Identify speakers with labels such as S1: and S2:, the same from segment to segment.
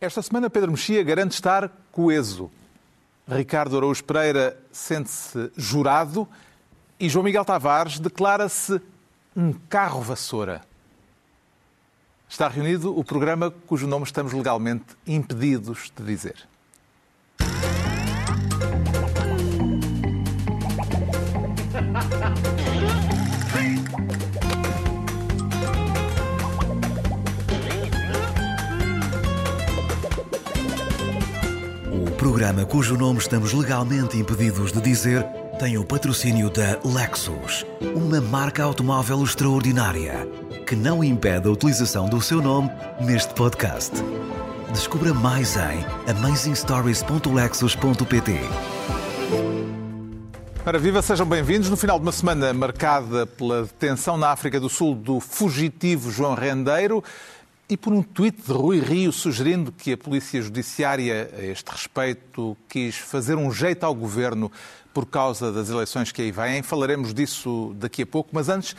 S1: Esta semana, Pedro Mexia garante estar coeso. Ricardo Araújo Pereira sente-se jurado e João Miguel Tavares declara-se um carro-vassoura. Está reunido o programa cujo nome estamos legalmente impedidos de dizer.
S2: Programa cujo nome estamos legalmente impedidos de dizer tem o patrocínio da Lexus, uma marca automóvel extraordinária que não impede a utilização do seu nome neste podcast. Descubra mais em amazingstories.lexus.pt.
S1: Para viva, sejam bem-vindos. No final de uma semana marcada pela detenção na África do Sul do fugitivo João Rendeiro e por um tweet de Rui Rio sugerindo que a Polícia Judiciária, a este respeito, quis fazer um jeito ao governo por causa das eleições que aí vêm. Falaremos disso daqui a pouco, mas antes,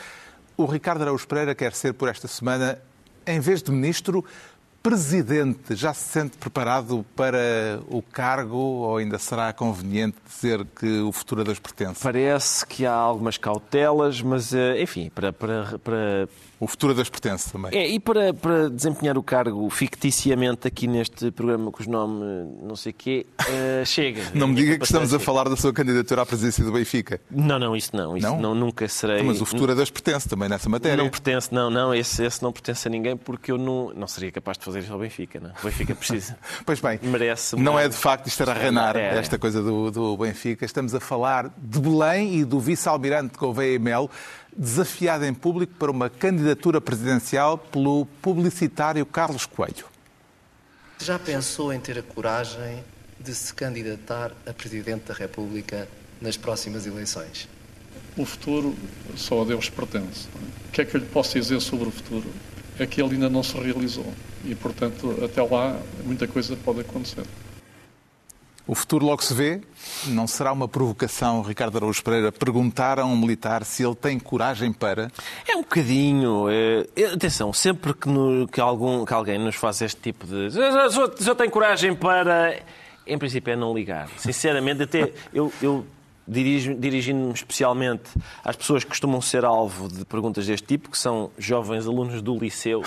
S1: o Ricardo Araújo Pereira quer ser, por esta semana, em vez de ministro, presidente. Já se sente preparado para o cargo ou ainda será conveniente dizer que o futuro a Deus pertence?
S3: Parece que há algumas cautelas, mas, eh, enfim, para, para, para
S1: O futuro a Deus pertence também.
S3: É, e para, para desempenhar o cargo ficticiamente aqui neste programa cujo nome não sei quê, eh, chega.
S1: Não me
S3: A
S1: diga que estamos a falar da sua candidatura à presidência do Benfica.
S3: Não, não, isso não. Isso
S1: Não?
S3: não, nunca serei.
S1: Mas o futuro a Deus pertence também nessa matéria.
S3: Não pertence, não, não, esse, esse não pertence a ninguém porque eu não, não seria capaz de fazer isso ao Benfica, não? O Benfica precisa.
S1: Pois bem,
S3: Merece
S1: não é de facto isto era reinar,
S3: É.
S1: esta coisa do, do Benfica. Estamos a falar de Belém e do vice-almirante Gouveia Melo, desafiado em público para uma candidatura presidencial pelo publicitário Carlos Coelho.
S4: Já pensou em ter a coragem de se candidatar a Presidente da República nas próximas eleições?
S5: O futuro só a Deus pertence. é? O que é que eu lhe posso dizer sobre o futuro? É que ele ainda não se realizou. E, portanto, até lá, muita coisa pode acontecer.
S1: O futuro logo se vê. Não será uma provocação, Ricardo Araújo Pereira, perguntar a um militar se ele tem coragem para.
S3: É um bocadinho. eh, atenção, sempre que, no- que algum, que alguém nos faz este tipo de. Já, já, já tenho coragem para. Em princípio é não ligar. Sinceramente, até eu. eu dirijo- Dirigindo-me especialmente às pessoas que costumam ser alvo de perguntas deste tipo, que são jovens alunos do liceu,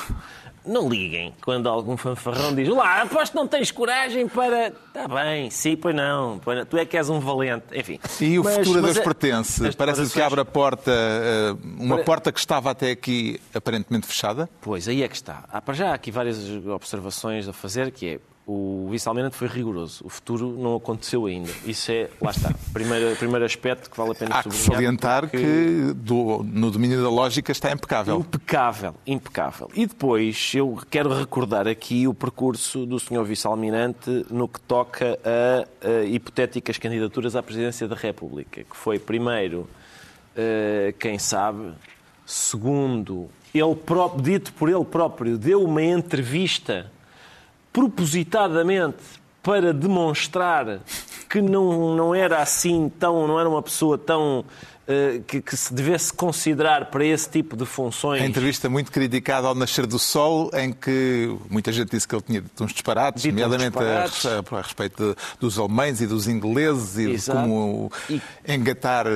S3: não liguem quando algum fanfarrão diz Lá, aposto que não tens coragem para. Está bem, sim, pois não, pois não. Tu é que és um valente. Enfim.
S1: E o
S3: Mas-
S1: futuro
S3: mas
S1: Deus
S3: é-
S1: pertence.
S3: as
S1: Parece que abre a porta, eh, uma
S3: Para-
S1: porta que estava até aqui aparentemente fechada.
S3: Pois, aí é que está. Há para já aqui várias observações a fazer, que é o vice-almirante foi rigoroso. O futuro não aconteceu ainda. Isso é, lá está, primeiro, primeiro aspecto que vale a pena
S1: Há que
S3: sublinhar.
S1: salientar
S3: porque-
S1: que do- no domínio da lógica está impecável.
S3: Impecável, impecável. E depois eu quero recordar aqui o percurso do Sr. Vice-Almirante no que toca a, a hipotéticas candidaturas à presidência da República, que foi primeiro, eh, quem sabe, segundo, ele próprio, dito por ele próprio, deu uma entrevista propositadamente para demonstrar que não, não era assim tão, não era uma pessoa tão eh, que, que se devesse considerar para esse tipo de funções.
S1: A entrevista muito criticada ao nascer do sol, em que muita gente disse que ele tinha dito uns disparates,
S3: Dito
S1: nomeadamente a-
S3: disparates.
S1: A, a respeito de- dos alemães e dos ingleses e
S3: Exato.
S1: de como
S3: E-
S1: engatar.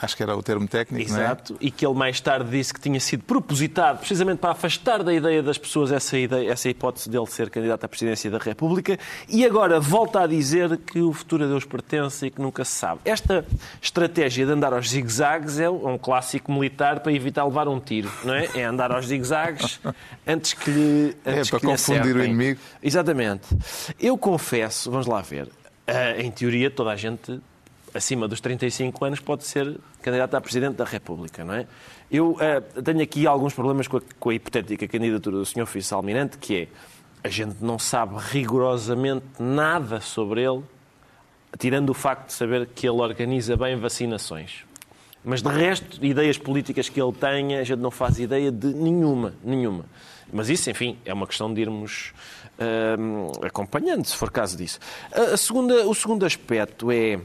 S1: Acho que era o termo técnico, não é?
S3: Exato, e que ele mais tarde disse que tinha sido propositado precisamente para afastar da ideia das pessoas essa, ideia, essa hipótese dele ser candidato à presidência da República e agora volta a dizer que o futuro a Deus pertence e que nunca se sabe. Esta estratégia de andar aos zigue-zagues é um clássico militar para evitar levar um tiro, não é? É andar aos zigue-zagues antes que lhe antes
S1: para
S3: que lhe
S1: confundir o inimigo.
S3: Exatamente. Eu confesso, vamos lá ver, eh, em teoria toda a gente acima dos 35 anos pode ser candidato a Presidente da República, não é? Eu eh, tenho aqui alguns problemas com a, com a hipotética candidatura do Sr. Vice-Almirante, que é a gente não sabe rigorosamente nada sobre ele, tirando o facto de saber que ele organiza bem vacinações. Mas de resto, ideias políticas que ele tenha, a gente não faz ideia de nenhuma, nenhuma. Mas isso, enfim, é uma questão de irmos hum, acompanhando, se for caso disso. A segunda, o segundo aspecto é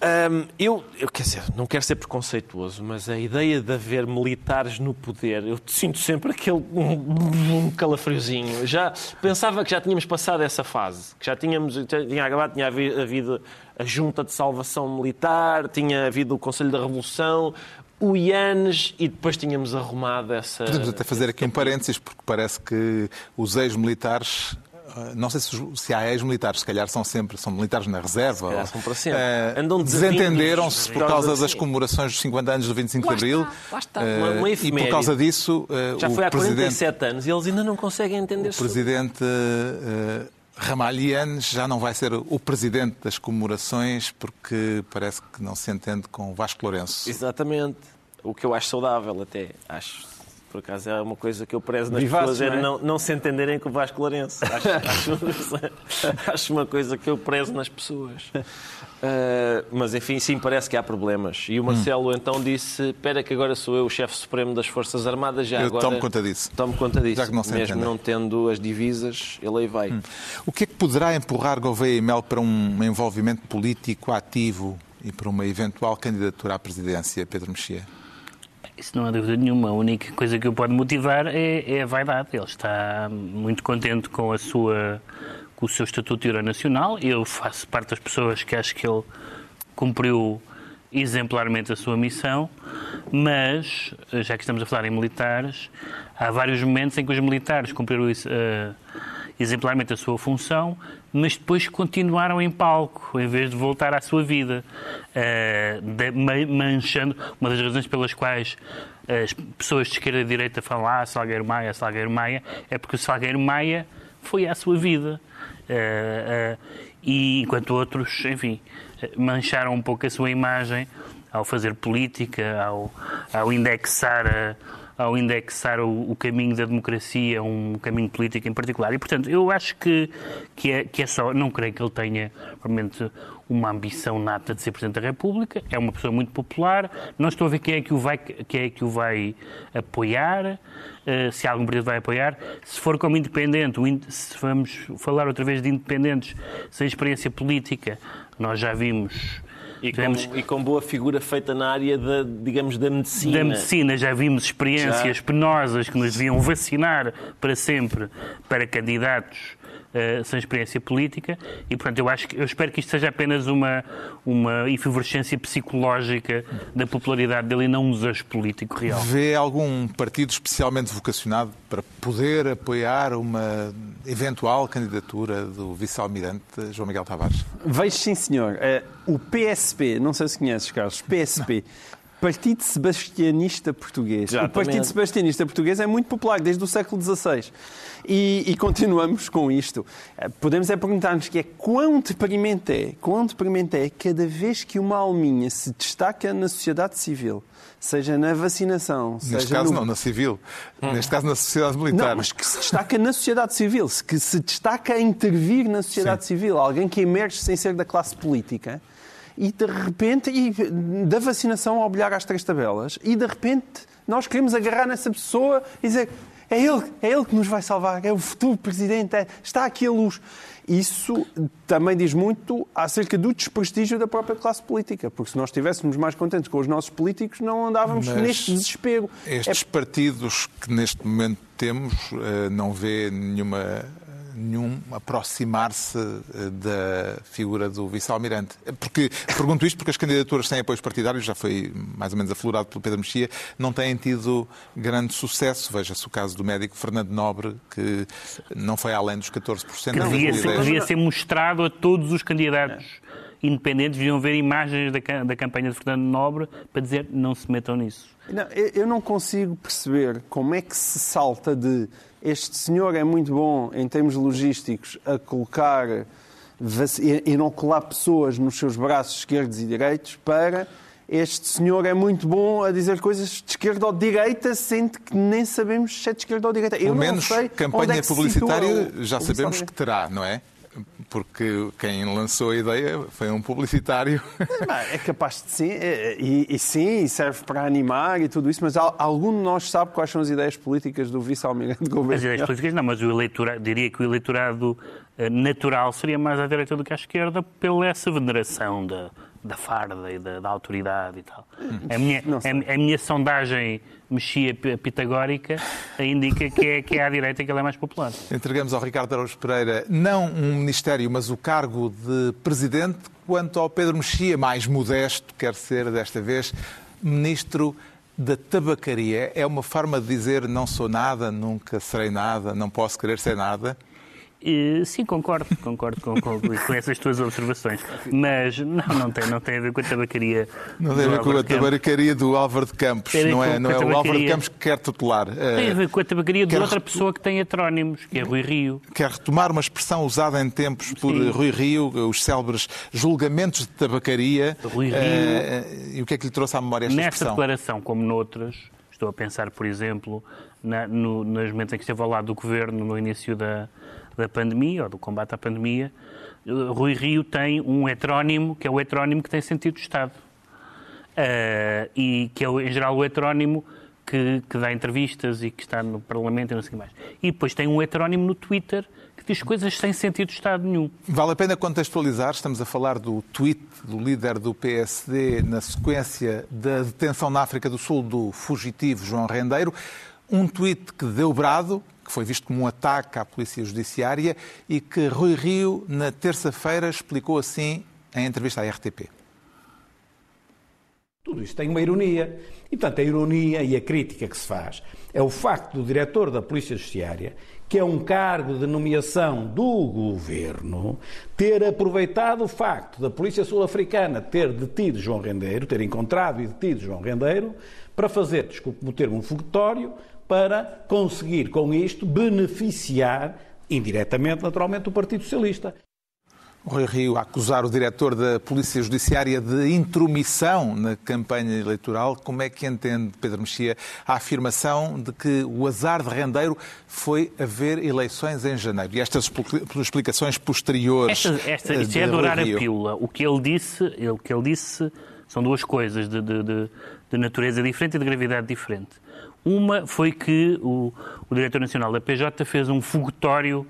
S3: Hum, eu, eu, quer dizer, não quero ser preconceituoso, mas a ideia de haver militares no poder, eu sinto sempre aquele um, um calafriozinho. Já pensava que já tínhamos passado essa fase, que já tínhamos, tinha acabado, tinha havido a junta de salvação militar, tinha havido o Conselho da Revolução, o IANES e depois tínhamos arrumado essa.
S1: Podemos até fazer aqui um parênteses, porque parece que os ex-militares não sei se, se há ex-militares, se calhar são sempre são militares na reserva.
S3: Ou, são para sempre.
S1: Uh, Andam desentenderam-se por causa das comemorações dos 50 anos do 25
S3: lá
S1: de Abril.
S3: Está, lá está. Uma, uma
S1: e por causa disso. Uh,
S3: Já foi há 47 anos e eles ainda não conseguem entender
S1: O presidente. Uh, Ramalhian já não vai ser o presidente das comemorações porque parece que não se entende com Vasco Lourenço.
S3: Exatamente. O que eu acho saudável até. Acho por acaso é uma coisa que eu prezo nas pessoas, é não, não, se entenderem com o Vasco Lourenço. Acho, acho, acho, uma coisa que eu prezo nas pessoas. Uh, mas enfim, sim, parece que há problemas. E o Marcelo hum. então disse: Espera, que agora sou eu o chefe supremo das Forças Armadas. Já
S1: eu
S3: agora
S1: tomo conta disso.
S3: Tomo conta disso.
S1: Já que não se
S3: Mesmo não tendo as divisas, ele aí vai. Hum.
S1: O que é que poderá empurrar Gouveia e Mel para um envolvimento político ativo e para uma eventual candidatura à presidência, Pedro Mexia?
S6: Isso não há dúvida nenhuma. A única coisa que o pode motivar é, é a vaidade. Ele está muito contente com a sua com o seu estatuto de nacional. Eu faço parte das pessoas que acho que ele cumpriu exemplarmente a sua missão, mas, já que estamos a falar em militares, há vários momentos em que os militares cumpriram uh, exemplarmente a sua função, mas depois continuaram em palco, em vez de voltar à sua vida, uh, de, manchando. Uma das razões pelas quais as pessoas de esquerda e de direita falam ah, Salgueiro Maia, Salgueiro Maia, é porque o Salgueiro Maia foi à sua vida. Uh, uh, e enquanto outros, enfim, mancharam um pouco a sua imagem ao fazer política, ao, ao indexar ao indexar o, o, caminho da democracia, um caminho político em particular. E, portanto, eu acho que, que, é, que é só. Não creio que ele tenha, realmente, uma ambição nata de ser Presidente da República. É uma pessoa muito popular. Não estou a ver quem é que o vai, quem é que o vai apoiar. Uh, se algum partido vai apoiar. Se for como independente, se vamos falar outra vez de independentes sem experiência política, nós já vimos
S3: e com, e com, boa figura feita na área, da, digamos, da medicina.
S6: Da medicina, já vimos experiências já. penosas que nos deviam vacinar para sempre para candidatos uh, sem experiência política e, portanto, eu, acho que, eu espero que isto seja apenas uma, uma efervescência psicológica da popularidade dele e não um desejo político real.
S1: Vê algum partido especialmente vocacionado para poder apoiar uma eventual candidatura do vice-almirante João Miguel Tavares?
S7: Vejo sim, senhor. Uh, o PSP, não sei se conheces, Carlos, PSP. Não. Partido Sebastianista Português. Exatamente. O Partido Sebastianista Português é muito popular desde o século XVI. E, e continuamos com isto. Eh, podemos é perguntar-nos que é quão deprimente é, quão deprimente é cada vez que uma alminha se destaca na sociedade civil, seja na vacinação,
S1: Neste
S7: seja
S1: caso
S7: no...
S1: não, na civil. Hum. Neste caso na sociedade militar.
S7: Não, mas que se destaca na sociedade civil, que se destaca a intervir na sociedade Sim. civil. Alguém que emerge sem ser da classe política e de repente, e da vacinação ao bilhar às três tabelas, e de repente nós queremos agarrar nessa pessoa e dizer é ele, é ele que nos vai salvar, é o futuro presidente, é, está aqui a luz. Isso também diz muito acerca do desprestígio da própria classe política, porque se nós estivéssemos mais contentes com os nossos políticos, não andávamos Mas neste desespero.
S1: Estes é... partidos que neste momento temos, eh, não vê nenhuma nenhum aproximar-se eh, da figura do vice-almirante. Porque, pergunto isto porque as candidaturas sem apoios partidários, já foi mais ou menos aflorado pelo Pedro Mexia, não têm tido grande sucesso. Veja-se o caso do médico Fernando Nobre, que não foi além dos 14%.
S6: Que devia, ser, devia ser mostrado a todos os candidatos independentes, deviam ver imagens da, da campanha de Fernando Nobre para dizer não se metam nisso.
S7: Não, eu não consigo perceber como é que se salta de este senhor é muito bom em termos logísticos a colocar, inocular pessoas nos seus braços esquerdos e direitos para este senhor é muito bom a dizer coisas de esquerda ou de direita, sendo que nem sabemos se é de esquerda ou de direita.
S1: Pelo menos campanha é publicitária já sabemos que terá, não é? Porque quem lançou a ideia foi um publicitário.
S7: É capaz de sim, e, e sim, serve para animar e tudo isso, mas algum de nós sabe quais são as ideias políticas do vice-almirante governo?
S6: As ideias políticas não, mas o eleitorado, diria que o eleitorado eh, natural seria mais à direita do que à esquerda pela essa veneração da, da farda e da, da autoridade e tal. A minha, a, a minha sondagem mexia pitagórica indica que é, que é à direita que ele é mais popular.
S1: Entregamos ao Ricardo Araújo Pereira não um ministério, mas o cargo de presidente, quanto ao Pedro Mexia, mais modesto, quer ser desta vez, ministro da tabacaria. É uma forma de dizer não sou nada, nunca serei nada, não posso querer ser nada.
S6: Uh, sim, concordo, concordo com, com, com, essas tuas observações. Mas não, não tem, não tem a ver com a tabacaria.
S1: Não tem a ver com a tabacaria do Álvaro de Campos. Não é, não é o Álvaro de Campos que quer tutelar.
S6: Tem a ver com a tabacaria de outra pessoa que tem heterónimos, que é Rui Rio.
S1: Quer retomar uma expressão usada em tempos por sim. Rui Rio, os célebres julgamentos de tabacaria.
S6: Rui Rio. Uh,
S1: e o que é que lhe trouxe à memória esta
S6: Nesta
S1: expressão?
S6: declaração, como noutras, estou a pensar, por exemplo, na, no, nos momentos em que esteve ao lado do governo no início da da pandemia ou do combate à pandemia, Rui Rio tem um heterónimo, que é o heterónimo que tem sentido de Estado. Uh, e que é, em geral, o heterónimo que, que, dá entrevistas e que está no Parlamento e não sei o que mais. E depois tem um heterónimo no Twitter que diz coisas sem sentido de Estado nenhum.
S1: Vale a pena contextualizar, estamos a falar do tweet do líder do PSD na sequência da detenção na África do Sul do fugitivo João Rendeiro. Um tweet que deu brado, que foi visto como um ataque à Polícia Judiciária e que Rui Rio, na terça-feira, explicou assim em entrevista à RTP.
S8: Tudo isto tem uma ironia. E, portanto, a ironia e a crítica que se faz é o facto do diretor da Polícia Judiciária, que é um cargo de nomeação do governo, ter aproveitado o facto da Polícia Sul-Africana ter detido João Rendeiro, ter encontrado e detido João Rendeiro, para fazer, desculpe-me o termo, um fogotório para conseguir, com isto, beneficiar, indiretamente, naturalmente, o Partido Socialista.
S1: Rui Rio a acusar o diretor da Polícia Judiciária de intromissão na campanha eleitoral. Como é que entende, Pedro Mexia, a afirmação de que o azar de rendeiro foi haver eleições em janeiro? E estas explicações posteriores.
S6: Esta, esta, isto é adorar a pílula. O que ele disse, o que ele disse são duas coisas de, de, de, de natureza diferente e de gravidade diferente. Uma foi que o, o diretor nacional da PJ fez um fogotório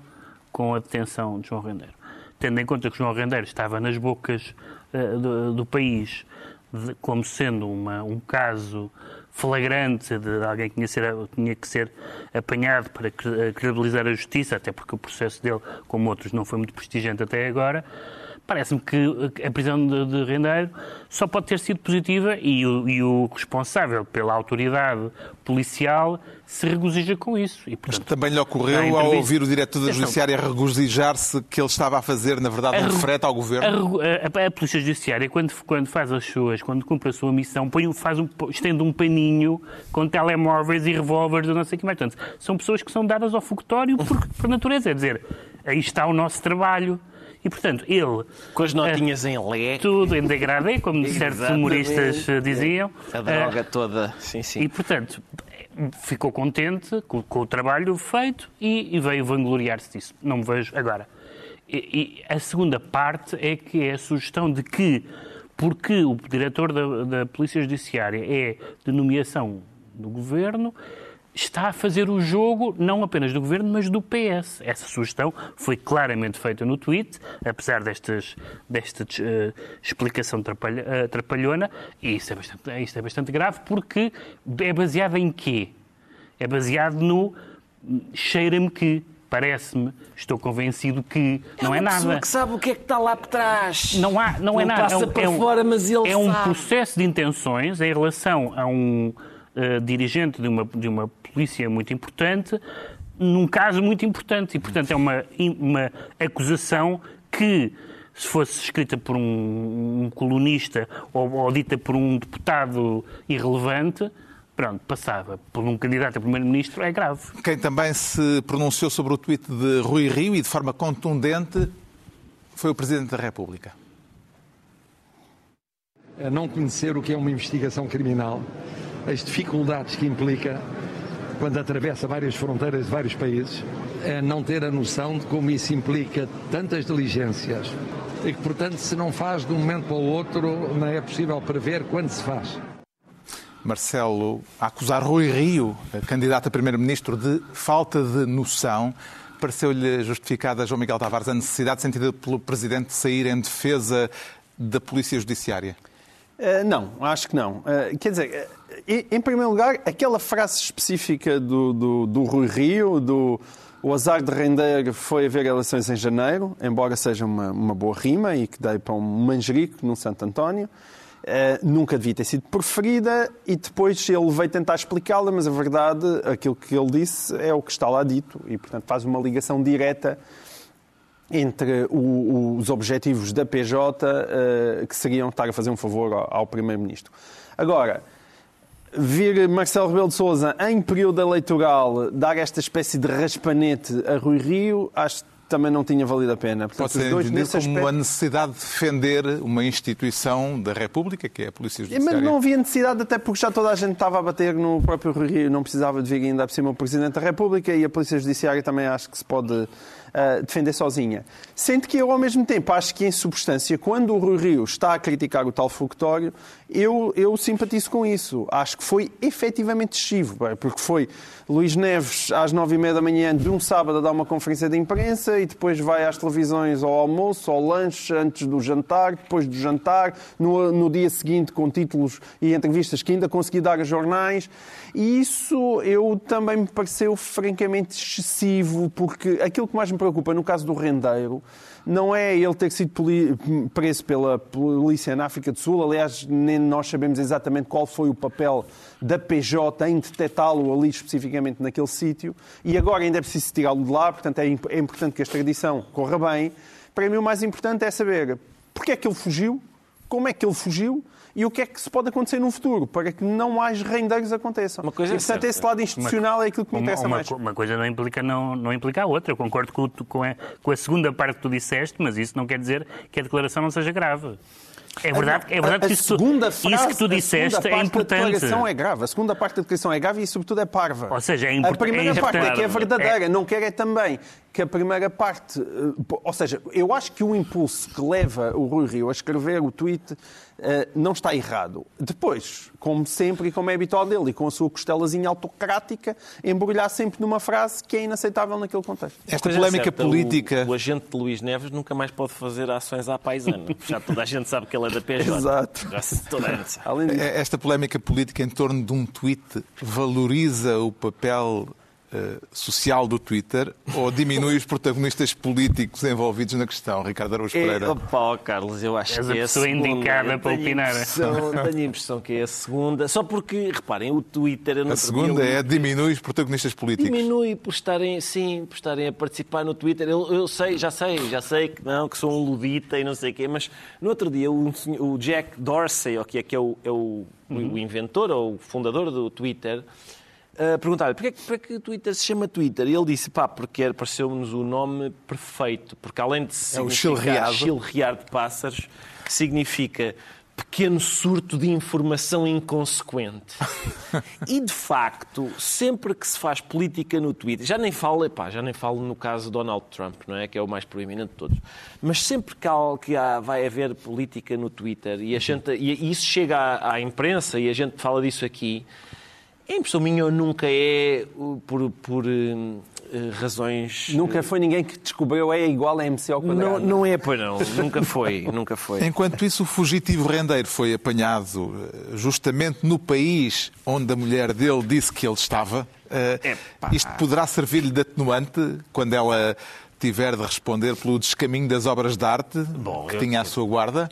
S6: com a detenção de João Rendeiro. Tendo em conta que João Rendeiro estava nas bocas uh, do, do, país de, como sendo uma, um caso flagrante de alguém que tinha, ser, tinha, que ser apanhado para credibilizar a justiça, até porque o processo dele, como outros, não foi muito prestigiante até agora, Parece-me que a prisão de, de, Rendeiro só pode ter sido positiva e o, e o, responsável pela autoridade policial se regozija com isso. E,
S1: portanto, Mas também lhe ocorreu, ao ouvir o diretor da Judiciária regozijar-se que ele estava a fazer, na verdade, um frete ao Governo?
S6: A, a, a, Polícia Judiciária, quando, quando faz as suas, quando cumpre a sua missão, põe, faz um, estende um paninho com telemóveis e revólveres e não sei o que mais. Portanto, são pessoas que são dadas ao fogotório por, por natureza. É dizer, aí está o nosso trabalho. E, portanto, ele...
S3: Com as notinhas uh, em lé.
S6: Tudo em degradê, como certos humoristas uh, diziam.
S3: A droga uh, toda, sim, sim.
S6: E, portanto, ficou contente com, com o trabalho feito e, e veio vangloriar-se disso. Não me vejo... Agora, e, e a segunda parte é que é a sugestão de que, porque o diretor da, da Polícia Judiciária é de nomeação do Governo, está a fazer o jogo não apenas do governo, mas do PS. Essa sugestão foi claramente feita no tweet, apesar destas, desta uh, explicação trapalha, uh, trapalhona, e isso é, bastante, isto é bastante grave, porque é baseado em quê? É baseado no cheira-me que, parece-me, estou convencido que
S3: é
S6: não é nada.
S3: pessoa que sabe o que é que está lá por trás.
S6: Não, há, não, é nada.
S3: Passa
S6: é,
S3: para
S6: é um,
S3: fora, mas ele
S6: É um processo de intenções em relação a um uh, dirigente de uma, de uma polícia muito importante, num caso muito importante. E, portanto, é uma, uma acusação que, se fosse escrita por um, um colunista ou, ou, dita por um deputado irrelevante, pronto, passava por um candidato a primeiro-ministro, é grave.
S1: Quem também se pronunciou sobre o tweet de Rui Rio e de forma contundente foi o Presidente da República.
S9: A não conhecer o que é uma investigação criminal as dificuldades que implica quando atravessa várias fronteiras de vários países, é não ter a noção de como isso implica tantas diligências e que, portanto, se não faz de um momento para o outro, não é possível prever quando se faz.
S1: Marcelo, a acusar Rui Rio, candidato a primeiro-ministro, de falta de noção, pareceu-lhe justificada, João Miguel Tavares, a necessidade sentida pelo Presidente de sair em defesa da Polícia Judiciária?
S7: Uh, não, acho que não. Uh, quer dizer, uh, em primeiro lugar, aquela frase específica do, do, do Rui Rio, do o azar de render foi haver eleições em janeiro, embora seja uma, uma boa rima e que dei para um manjerico no Santo António. Uh, nunca devia ter sido preferida e depois ele veio tentar explicá-la, mas a verdade, aquilo que ele disse é o que está lá dito e, portanto, faz uma ligação direta entre o, os objetivos da PJ uh, que seriam estar a fazer um favor ao, ao Primeiro-Ministro. Agora, vir Marcelo Rebelo de Sousa em período eleitoral dar esta espécie de raspanete a Rui Rio, acho também não tinha valido a pena.
S1: Portanto, Pode ser dois, entendido como aspecto... a necessidade de defender uma instituição da República, que é a Polícia Judiciária.
S7: Mas não havia necessidade, até porque já toda a gente estava a bater no próprio Rio, não precisava de vir ainda por cima o Presidente da República e a Polícia Judiciária também acho que se pode uh, defender sozinha. Sendo que eu, ao mesmo tempo, acho que, em substância, quando o Rui Rio está a criticar o tal fogotório, eu, eu simpatizo com isso. Acho que foi efetivamente excessivo, porque foi Luís Neves às nove e meia da manhã de um sábado a dar uma conferência de imprensa e depois vai às televisões ao almoço, ao lanche, antes do jantar, depois do jantar, no, no dia seguinte com títulos e entrevistas que ainda consegui dar a jornais. E isso eu também me pareceu francamente excessivo, porque aquilo que mais me preocupa no caso do rendeiro não é ele ter sido preso pela polícia na África do Sul. Aliás, nem nós sabemos exatamente qual foi o papel da PJ em detectá-lo ali especificamente naquele sítio. E agora ainda é preciso tirá-lo de lá, portanto é, é importante que a extradição corra bem. Para mim, o mais importante é saber porque é que ele fugiu, como é que ele fugiu e o que é que se pode acontecer no futuro para que não mais rendeiros aconteçam. Uma coisa e, portanto, é esse lado institucional uma, é aquilo que me interessa
S6: uma,
S7: mais.
S6: Uma coisa não implica, não, não implica a outra. Eu concordo com, com, a, com a segunda parte que tu disseste, mas isso não quer dizer que a declaração não seja grave. É verdade, é verdade
S7: a,
S6: que
S7: isso, segunda frase,
S6: isso que tu disseste é importante. A
S7: declaração é grave. A segunda parte da declaração é grave e, sobretudo, é parva.
S6: Ou seja, é importante.
S7: A primeira
S6: é
S7: parte é que é verdadeira. É... Não quer é também que a primeira parte. Eh, ou seja, eu acho que o impulso que leva o Rui Rio a escrever o tweet não está errado. Depois, como sempre e como é habitual dele, e com a sua costelazinha autocrática, embrulhar sempre numa frase que é inaceitável naquele contexto.
S1: Esta polémica certa, política.
S3: O, o, agente de Luís Neves nunca mais pode fazer ações à paisana. Já toda a gente sabe que ele é da PJ.
S7: Exato.
S3: Já toda a gente
S1: sabe. Esta polémica política em torno de um tweet valoriza o papel Uh, social do Twitter ou diminui os protagonistas políticos envolvidos na questão, Ricardo Araújo é, Pereira?
S3: É, opa, Carlos, eu acho
S6: És
S3: que
S6: é a pessoa indicada para opinar.
S3: Impressão, tenho a impressão que é a segunda, só porque, reparem, o Twitter...
S1: A segunda é diminui os protagonistas políticos.
S3: Diminui por estarem, sim, por estarem a participar no Twitter. Eu, eu sei, já sei, já sei que não, que sou um ludita e não sei o quê, mas no outro dia o, o Jack Dorsey, o que é, que é o, é o, uhum. o inventor ou o fundador do Twitter uh, perguntar-lhe porquê, porquê que o Twitter se chama Twitter? E ele disse, pá, porque pareceu-nos o nome perfeito, porque além de significar é chilrear de pássaros, significa pequeno surto de informação inconsequente. e de facto, sempre que se faz política no Twitter, já nem falo, epá, já nem falo no caso Donald Trump, não é, que é o mais proeminente de todos, mas sempre que, há, que há, vai haver política no Twitter e, a gente, e isso chega à, à imprensa e a gente fala disso aqui, a impressão minha nunca é por, por uh, razões.
S7: Nunca foi ninguém que descobriu é igual a MC ao quadrado.
S3: Não, não é, pois não. nunca foi. Nunca foi.
S1: Enquanto isso, o fugitivo rendeiro foi apanhado eh, justamente no país onde a mulher dele disse que ele estava. Uh, isto poderá servir-lhe de atenuante quando ela tiver de responder pelo descaminho das obras de arte Bom, que tinha à sua guarda?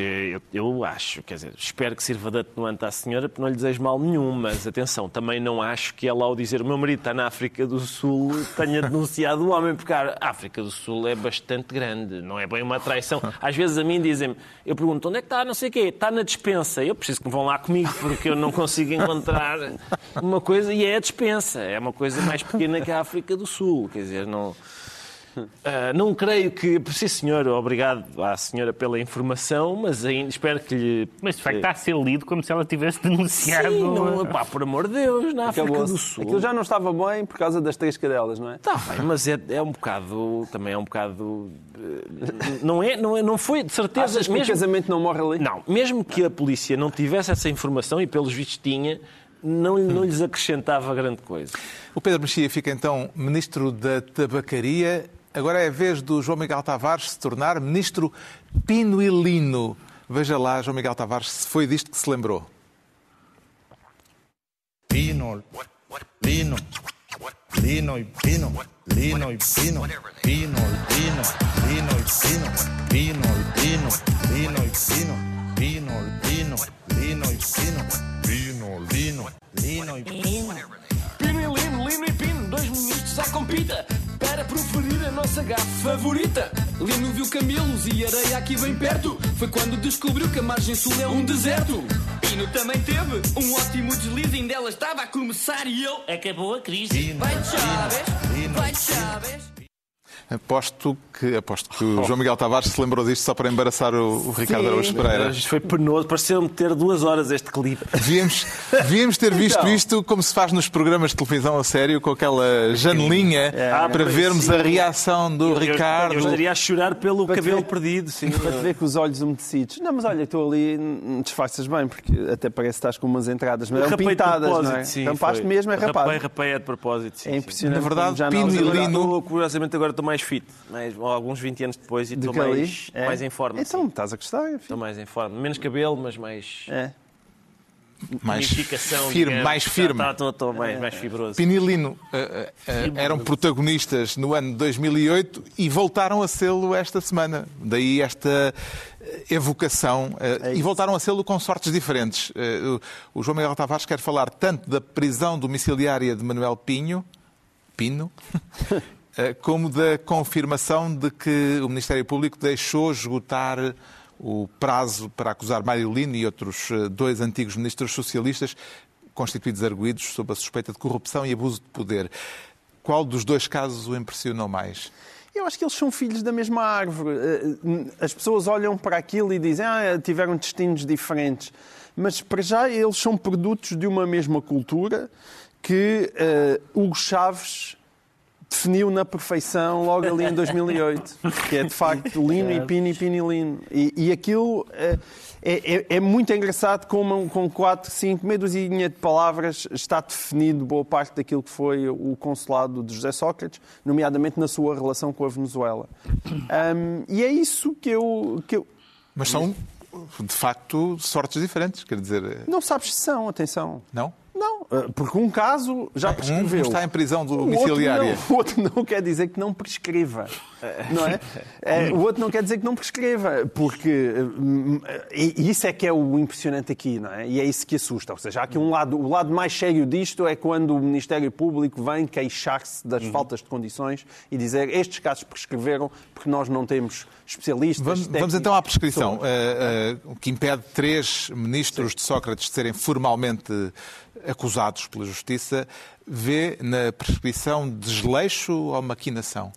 S3: Eu, eu, acho, quer dizer, espero que sirva de atenuante à senhora, porque não lhe desejo mal nenhum, mas atenção, também não acho que ela, ao dizer o meu marido está na África do Sul, tenha denunciado o homem, porque a África do Sul é bastante grande, não é bem uma traição. Às vezes a mim dizem-me, eu pergunto onde é que está, não sei o quê, está na dispensa. Eu preciso que vão lá comigo, porque eu não consigo encontrar uma coisa, e é a dispensa, é uma coisa mais pequena que a África do Sul, quer dizer, não. Uh, não creio que. Sim, senhor, obrigado à senhora pela informação, mas ainda espero que lhe.
S6: Mas de facto está a ser lido como se ela tivesse denunciado.
S3: Sim, não, pá, por amor de Deus, na África do Sul.
S7: Aquilo já não estava bem por causa das três cadelas, não é?
S3: Está bem, mas é, é um bocado. Também é um bocado. Eh, não, é, não, é, não foi, de certeza.
S7: Achas que mesmo, o casamento não morre ali?
S3: Não, mesmo que a polícia não tivesse essa informação, e pelos vistos tinha, não, não lhes acrescentava grande coisa.
S1: O Pedro Mexia fica então ministro da Tabacaria Agora é a vez do João Miguel Tavares se tornar ministro pinuilino. Veja lá, João Miguel Tavares, se foi disto que se lembrou.
S10: Pino, lino, lino y pino, lino y pino, pino y pino, lino y pino, pino y pino, lino y pino, pino y pino, lino y pino, pino, lino, lino y pino.
S11: Pino e Lino, Lino e Pino, dois ministros à compita para proferir a nossa gafe favorita. Lino viu camelos e areia aqui bem perto. Foi quando descobriu que a margem sul é um deserto. Pino também teve um ótimo deslize, ainda ela estava a começar e ele
S6: Acabou a crise.
S11: vai de Chaves, vai de Chaves.
S1: Aposto que, aposto que o João Miguel Tavares se lembrou disto só para embaraçar o, o Ricardo Araújo Pereira.
S3: Isto foi penoso, pareceu-me ter duas horas este clipe.
S1: Devíamos, devíamos ter visto
S3: Então.
S1: isto como se faz nos programas de televisão a sério, com aquela janelinha para
S3: pois
S1: vermos
S3: sim.
S1: a reação do
S3: Eu-
S1: Ricardo.
S3: Eu estaria a chorar pelo
S7: Para
S3: cabelo
S7: ver-
S3: perdido, sim.
S7: Para te ver com os olhos umedecidos. Não, mas olha, estou ali, disfarças bem, porque até parece que estás com umas entradas, mas eram pintadas,
S3: propósito,
S7: não é?
S3: sim,
S7: Tampaste
S3: foi.
S7: mesmo, é rapado.
S3: Rapei, rapei é de propósito, sim.
S7: É
S3: sim.
S7: impressionante.
S1: Na verdade, Pino
S7: não-
S1: e Lino-
S3: curiosamente agora estou mais fit, mais, alguns 20 anos depois e estou mais,
S7: É.
S3: mais em forma.
S7: Então,
S3: sim.
S7: estás a gostar? enfim.
S3: Estou mais em forma. Menos cabelo, mas mais
S7: É.
S1: mais firme,
S3: digamos.
S1: mais firme.
S3: Tá, Estou estou mais, mais fibroso.
S1: Pinilino eh, eh, eram protagonistas no ano de 2008 e voltaram a sê-lo esta semana. Daí esta evocação. eh, e voltaram a sê-lo com sortes diferentes. O- João Miguel Tavares quer falar tanto da prisão domiciliária de Manuel Pinho, Pino, como da confirmação de que o Ministério Público deixou esgotar o prazo para acusar Mário Lino e outros eh, dois antigos ministros socialistas constituídos arguídos sob a suspeita de corrupção e abuso de poder. Qual dos dois casos o impressionou mais?
S7: Eu acho que eles são filhos da mesma árvore. Eh, As pessoas olham para aquilo e dizem ah, tiveram destinos diferentes. Mas, para já, eles são produtos de uma mesma cultura que eh, Hugo Chaves definiu na perfeição logo ali em 2008. Que é, de facto, Lino e Pino e Pino e Lino. E, e aquilo eh, é, é- é muito engraçado como com quatro, cinco, meia dúzia de palavras está definido boa parte daquilo que foi o consulado de José Sócrates, nomeadamente na sua relação com a Venezuela. Ahm, e é isso que eu, que eu...
S1: Mas são, de facto, sortes diferentes. Quer dizer, eh,
S7: Não sabes se são, atenção.
S1: não?
S7: Não, eh, porque um caso já
S1: Um
S7: prescreveu.
S1: está em prisão
S7: O outro
S1: domiciliária.
S7: não- O outro não quer dizer que não prescreva. Não é? É, O outro não quer dizer que não prescreva, porque hum, e isso é que é o impressionante aqui, não é? E é isso que assusta. Ou seja, há aqui um lado, o lado mais sério disto é quando o Ministério Público vem queixar-se das faltas de condições e dizer estes casos prescreveram porque nós não temos especialistas.
S1: Vamos, vamos então à prescrição.
S7: pessoas.
S1: Eh, eh, o que impede três ministros de Sócrates de serem formalmente acusados pela Justiça vê na prescrição desleixo ou maquinação?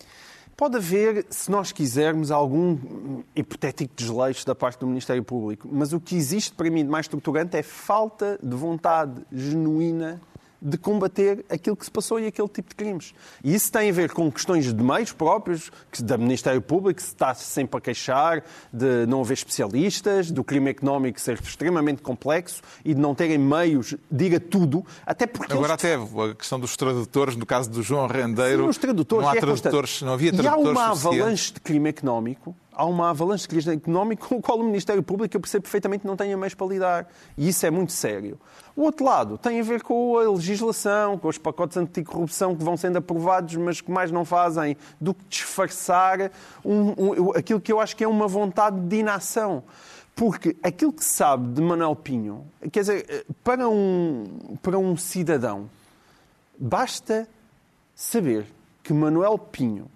S7: Pode haver, se nós quisermos, algum hipotético desleixo da parte do Ministério Público, mas o que existe para mim de mais estruturante é falta de vontade genuína de combater aquilo que se passou e aquele tipo de crimes. E isso tem a ver com questões de meios próprios, que do Ministério Público se está sempre a queixar de não haver especialistas, do crime económico ser extremamente complexo e de não terem meios de ir a tudo, até porque
S1: Agora
S7: eles
S1: até a questão dos tradutores, no caso do João Rendeiro,
S7: Sim, os tradutores,
S1: não há
S7: é
S1: tradutores,
S7: constante.
S1: não havia
S7: E há
S1: tradutores
S7: uma avalanche de crime económico, há uma avalanche de crime económico com o qual o Ministério Público, eu percebo perfeitamente, não tem meios para lidar. E isso é muito sério. O outro lado tem a ver com a legislação, com os pacotes anticorrupção que vão sendo aprovados, mas que mais não fazem do que disfarçar um- um- aquilo que eu acho que é uma vontade de inação. Porque aquilo que se sabe de Manuel Pinho, quer dizer, para um, para um cidadão, basta saber que Manuel Pinho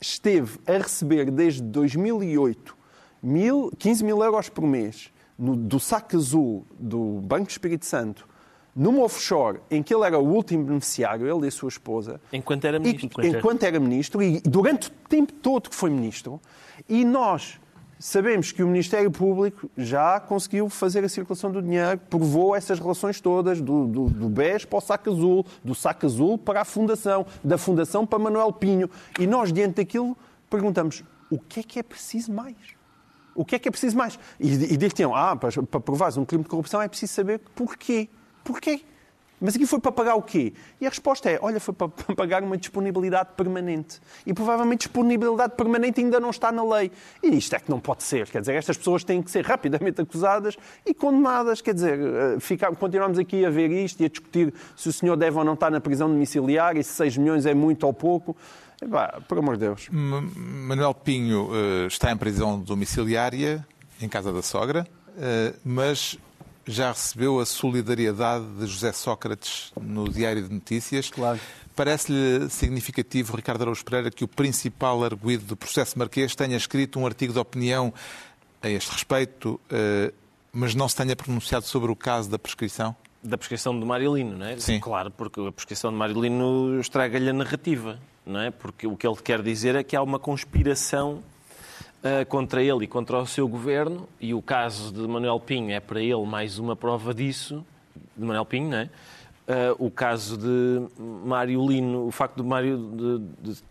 S7: esteve a receber desde 2008 mil, 15 mil euros por mês no- do saco azul do Banco Espírito Santo numa offshore em que ele era o último beneficiário, ele e a sua esposa,
S3: Enquanto era
S7: e-
S3: ministro.
S7: enquanto era ministro e durante o tempo todo que foi ministro, e nós sabemos que o Ministério Público já conseguiu fazer a circulação do dinheiro, provou essas relações todas, do, do, do BES para o saco azul, do saco azul para a Fundação, da Fundação para Manuel Pinho. E nós, diante daquilo, perguntamos o que é que é preciso mais? O que é que é preciso mais? E, e dir-te, ah, para, para um crime de corrupção é preciso saber porquê. Porquê? Mas aqui foi para pagar o quê? E a resposta é, olha, foi para pagar uma disponibilidade permanente. E provavelmente disponibilidade permanente ainda não está na lei. E isto é que não pode ser. Quer dizer, estas pessoas têm que ser rapidamente acusadas e condenadas. Quer dizer, eh, ficar, continuamos aqui a ver isto e a discutir se o senhor deve ou não estar na prisão domiciliar e se 6 milhões é muito ou pouco. Epá, por amor de Deus.
S1: Manuel Pinho eh, está em prisão domiciliária, em casa da sogra, eh, mas já recebeu a solidariedade de José Sócrates no Diário de Notícias.
S7: Claro.
S1: Parece-lhe significativo, Ricardo Araújo Pereira, que o principal arguído do processo marquês tenha escrito um artigo de opinião a este respeito, eh, mas não se tenha pronunciado sobre o caso da prescrição?
S3: Da prescrição de Marilino, não é?
S1: Sim.
S3: Claro, porque a prescrição de Marilino estraga-lhe a narrativa, não é? Porque o que ele quer dizer é que há uma conspiração contra ele e contra o seu governo, e o caso de Manuel Pinho é para ele mais uma prova disso, de Manuel Pinho, não é? Ah, o caso de Mário Lino, o facto de Mário de, de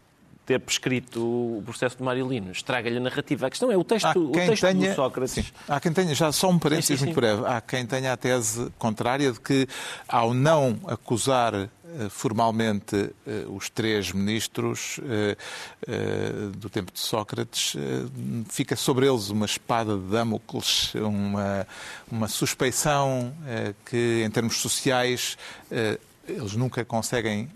S3: ter prescrito o processo de Mário Lino, estraga-lhe a narrativa. A questão é o texto,
S1: Há
S3: o texto
S1: tenha,
S3: do Sócrates.
S1: Sim. Há quem tenha, já só um parênteses muito breve, há quem tenha a tese contrária de que, ao não acusar eh, formalmente eh, os três ministros eh, do tempo de Sócrates, fica sobre eles uma espada de Damocles, uma, uma suspeição que, em termos sociais, eles nunca conseguem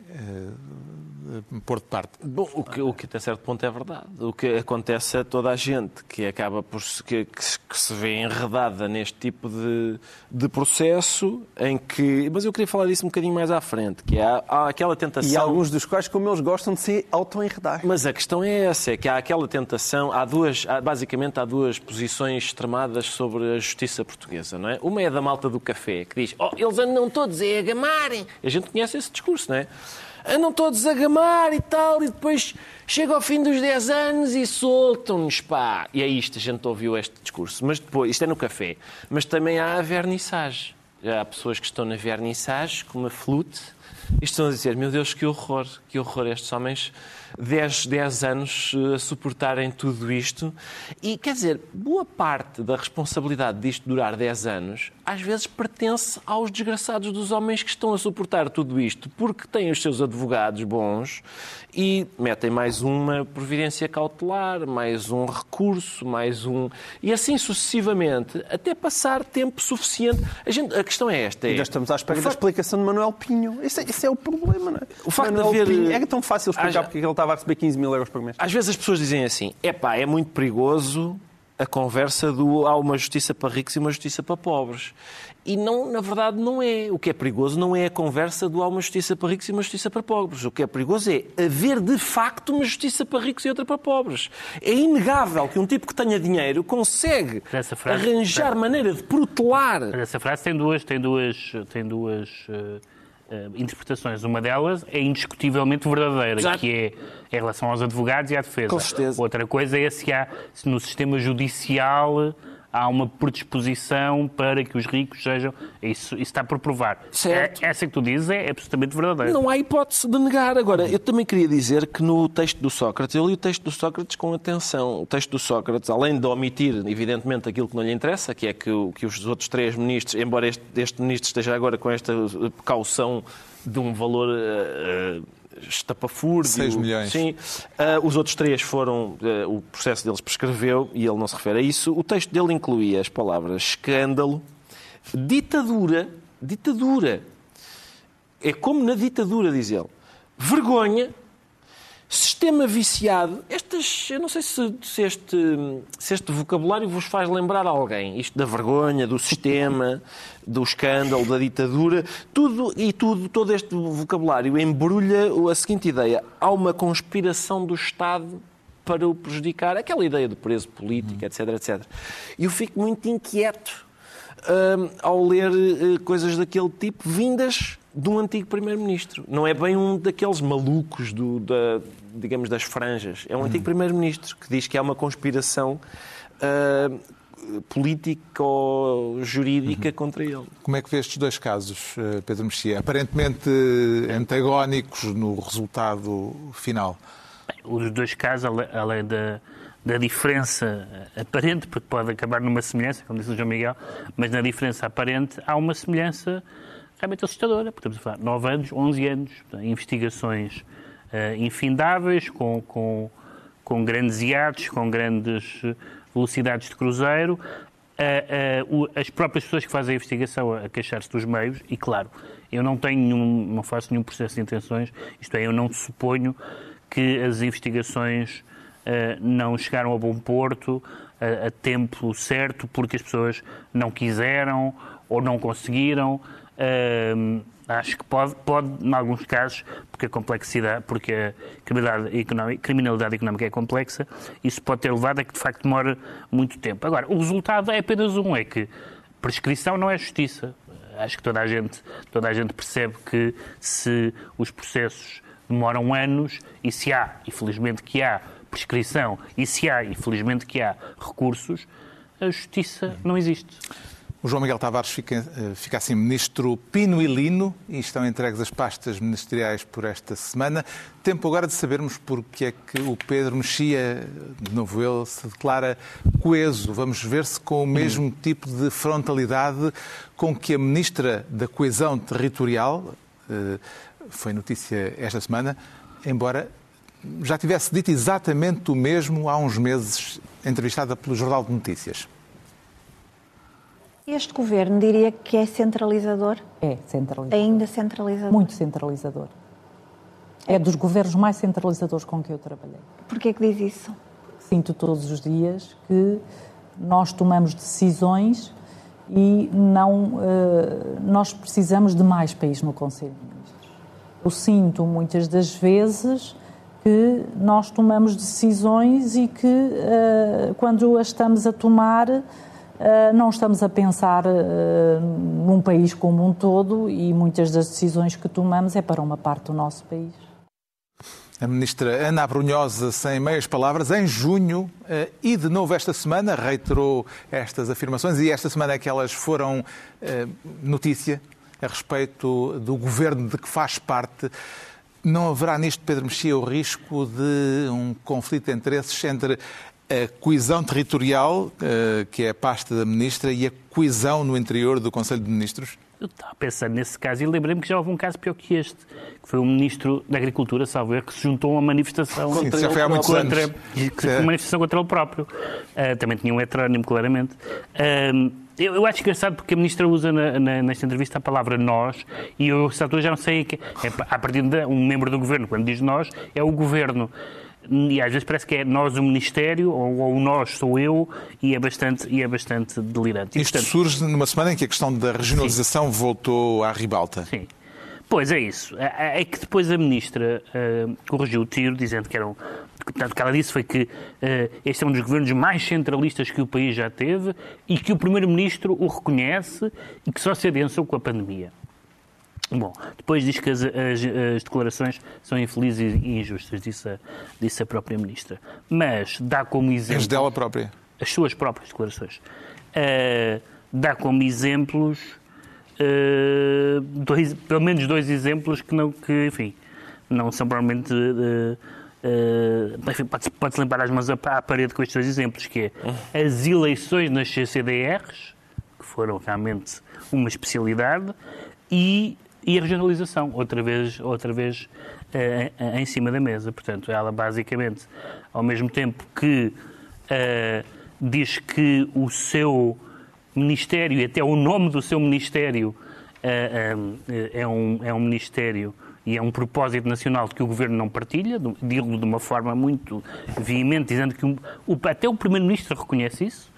S1: pôr de parte.
S3: Bom, o que, o que até certo ponto é verdade. O que acontece a toda a gente que acaba por se, que, que se- vê enredada neste tipo de, de processo em que. Mas eu queria falar disso um bocadinho mais à frente, que é, há, há aquela tentação.
S7: E alguns dos quais, como eles gostam de se auto-enredar.
S3: Mas a questão é essa, é que há aquela tentação, há duas, há- basicamente há duas posições extremadas sobre a justiça portuguesa, não é? Uma é da malta do café, que diz, oh, eles andam todos a gamarem. A gente conhece esse discurso, não é? Andam todos a gamar e tal, e depois chega ao fim dos 10 anos e soltam-nos, pá. E é isto, a gente ouviu este discurso. Mas depois, isto é no café, mas também há a vernissage. Há pessoas que estão na vernissage com uma flute e estão a dizer, meu Deus, que horror, que horror estes homens, 10, 10 anos eh, a suportarem tudo isto. E, quer dizer, boa parte da responsabilidade disto durar 10 anos, às vezes pertence aos desgraçados dos homens que estão a suportar tudo isto, porque têm os seus advogados bons e metem mais uma providência cautelar, mais um recurso, mais um... E assim sucessivamente, até passar tempo suficiente. A, gente, a questão é esta. É,
S7: Ainda estamos à espera da
S3: facto-
S7: explicação de Manuel Pinho. Esse, é- esse é o problema, não é?
S3: O facto de
S7: Manuel
S3: haver-
S7: Pinho, era tão fácil explicar
S3: Haja-
S7: porque é ele estava a receber 15 mil euros por mês.
S3: Às vezes as pessoas dizem assim: epá, é muito perigoso a conversa do há uma justiça para ricos e uma justiça para pobres. E não, na verdade não é. O que é perigoso não é a conversa do há uma justiça para ricos e uma justiça para pobres. O que é perigoso é haver de facto uma justiça para ricos e outra para pobres. É inegável que um tipo que tenha dinheiro consegue
S6: Essa frase-
S3: arranjar maneira de protelar.
S6: Mas essa frase tem duas, tem duas, tem duas eh, interpretações. Uma delas é indiscutivelmente verdadeira,
S3: Exato.
S6: que é em relação aos advogados e à defesa.
S3: Com certeza.
S6: Outra coisa é se, há, se no sistema judicial há uma predisposição para que os ricos sejam. Isso, isso está por provar.
S3: Certo.
S6: É- Essa que tu dizes é absolutamente verdadeira.
S3: Não há hipótese de negar. Agora, eu também queria dizer que no texto do Sócrates, eu li o texto do Sócrates com atenção. O texto do Sócrates, além de omitir, evidentemente, aquilo que não lhe interessa, que é que, que os outros três ministros, embora este, este ministro esteja agora com esta eh, caução de um valor eh, eh, estapafúrdio.
S1: Seis milhões.
S3: Sim. Ah, os outros três foram, eh, o processo deles prescreveu e ele não se refere a isso. O texto dele incluía as palavras escândalo, ditadura, ditadura, é como na ditadura, diz ele. Vergonha, sistema viciado. Estas, eu não sei se, se este, se este vocabulário vos faz lembrar alguém. Isto da vergonha, do sistema, do escândalo, da ditadura. Tudo e tudo, todo este vocabulário embrulha a seguinte ideia. Há uma conspiração do Estado para o prejudicar. Aquela ideia do preso político, etc, etc. E eu fico muito inquieto hum, ao ler eh, coisas daquele tipo vindas de um antigo primeiro-ministro. Não é bem um daqueles malucos do, da, digamos, das franjas. É um antigo primeiro-ministro que diz que há uma conspiração hum, política ou jurídica contra ele.
S1: Como é que vê estes dois casos, eh, Pedro Mexia? Aparentemente eh, antagónicos no resultado final.
S6: Os dois casos, além da, da diferença aparente, porque pode acabar numa semelhança, como disse o João Miguel, mas na diferença aparente há uma semelhança realmente assustadora. Porque estamos a falar de 9 anos, 11 anos, portanto, investigações uh, infindáveis, com, com, com grandes iates, com grandes velocidades de cruzeiro, uh, uh, as próprias pessoas que fazem a investigação a queixar-se dos meios, e claro, eu não tenho nenhum, não faço nenhum processo de intenções, isto é, eu não suponho que as investigações não chegaram a bom porto a, a tempo certo porque as pessoas não quiseram ou não conseguiram. Acho que pode, pode, em alguns casos, porque a complexidade, porque a criminalidade económica, criminalidade económica é complexa, isso pode ter levado a que de facto demore muito tempo. Agora, o resultado é apenas um, é que prescrição não é justiça. Acho que toda a gente, toda a gente percebe que se os processos demoram anos e se há, e felizmente que há, prescrição e se há, e felizmente que há, recursos, a justiça não existe.
S1: O João Miguel Tavares fica, eh, fica assim ministro Pino e Lino e estão entregues as pastas ministeriais por esta semana. Tempo agora de sabermos porque é que o Pedro Mexia, de novo ele, se declara coeso. Vamos ver se com o mesmo tipo de frontalidade com que a ministra da Coesão Territorial, eh, foi notícia esta semana, embora já tivesse dito exatamente o mesmo há uns meses, entrevistada pelo Jornal de Notícias.
S12: Este governo diria que é centralizador?
S13: É centralizador.
S12: Ainda centralizador?
S13: Muito centralizador. É dos governos mais centralizadores com que eu trabalhei.
S12: Porquê que diz isso?
S13: Sinto todos os dias que nós tomamos decisões e não uh, nós precisamos de mais país no Conselho de Ministros. Eu sinto muitas das vezes que nós tomamos decisões e que uh, quando as estamos a tomar não estamos a pensar uh, num país como um todo e muitas das decisões que tomamos é para uma parte do nosso país.
S1: A ministra Ana Abrunhosa, sem meias palavras, em junho e de novo esta semana reiterou estas afirmações e esta semana é que elas foram notícia a respeito do governo de que faz parte. Não haverá nisto, Pedro Mexia, o risco de um conflito de interesses entre a coesão territorial, eh, que é a pasta da Ministra, e a coesão no interior do Conselho de Ministros?
S6: Eu estava a pensar nesse caso e lembrei-me que já houve um caso pior que este, que foi o Ministro da Agricultura, salvo erro, que se juntou a uma manifestação
S1: Sim,
S6: contra,
S1: já foi há muitos
S6: contra,
S1: anos.
S6: uma manifestação contra ele próprio. Uh, também tinha um heterónimo, claramente. Uh, eu, eu, acho engraçado porque a Ministra usa na, na, nesta entrevista a palavra nós e eu, essa altura, já não sei. Que, é, a partir de um membro do governo, quando diz nós, é o governo. E às vezes parece que é nós o Ministério ou, ou nós sou eu e é bastante, e é bastante delirante.
S1: E, Isto portanto, surge numa semana em que a questão da regionalização sim. voltou à ribalta.
S6: Sim. Pois é isso. É, é que depois a Ministra uh, corrigiu o tiro, dizendo que era um, Portanto, o que ela disse foi que uh, este é um dos governos mais centralistas que o país já teve e que o Primeiro-Ministro o reconhece e que só se adensou com a pandemia. Bom, depois diz que as, as, as, declarações são infelizes e injustas, disse a, disse a própria Ministra. Mas dá como exemplo.
S1: As dela própria?
S6: As suas próprias declarações. Uh, dá como exemplos. Uh, dois, pelo menos dois exemplos que, não, que enfim, não são provavelmente. Uh, uh, pode-se pode limpar as mãos à, à parede com estes dois exemplos, que é as eleições nas CCDRs, que foram realmente uma especialidade, e e a regionalização, outra vez, outra vez uh, em cima da mesa. Portanto, ela basicamente, ao mesmo tempo que uh, diz que o seu ministério, e até o nome do seu ministério, uh, é, um, é um ministério e é um propósito nacional que o governo não partilha, digo de uma forma muito veemente, dizendo que o, até o primeiro-ministro reconhece isso.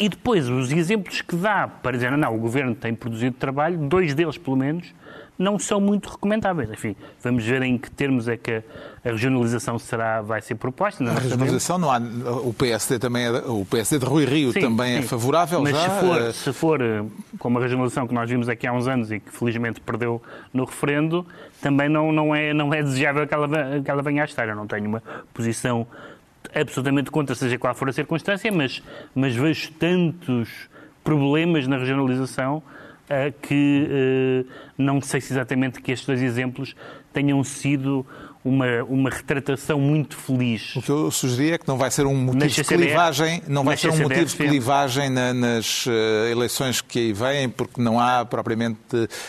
S6: E depois, os exemplos que dá para dizer, não, o governo tem produzido trabalho, dois deles, pelo menos, não são muito recomendáveis. Enfim, vamos ver em que termos é que a regionalização será, vai ser proposta.
S1: a regionalização não há. O PSD também é, o PSD de Rui Rio sim, também é sim. é favorável.
S6: Mas
S1: já?
S6: Se, for, se for eh, como a regionalização que nós vimos aqui há uns anos e que felizmente perdeu no referendo, também não, não, é, não é desejável que ela, que ela venha a estar. Eu não tenho uma posição absolutamente contra, seja qual for a circunstância, mas, mas vejo tantos problemas na regionalização que uh, não sei se exatamente que estes dois exemplos tenham sido uma, uma retratação muito feliz.
S1: O que eu sugeri é que não vai ser um motivo de clivagem, não vai
S6: nas
S1: ser um motivo de clivagem na- nas eh, eleições que aí vêm, porque não há propriamente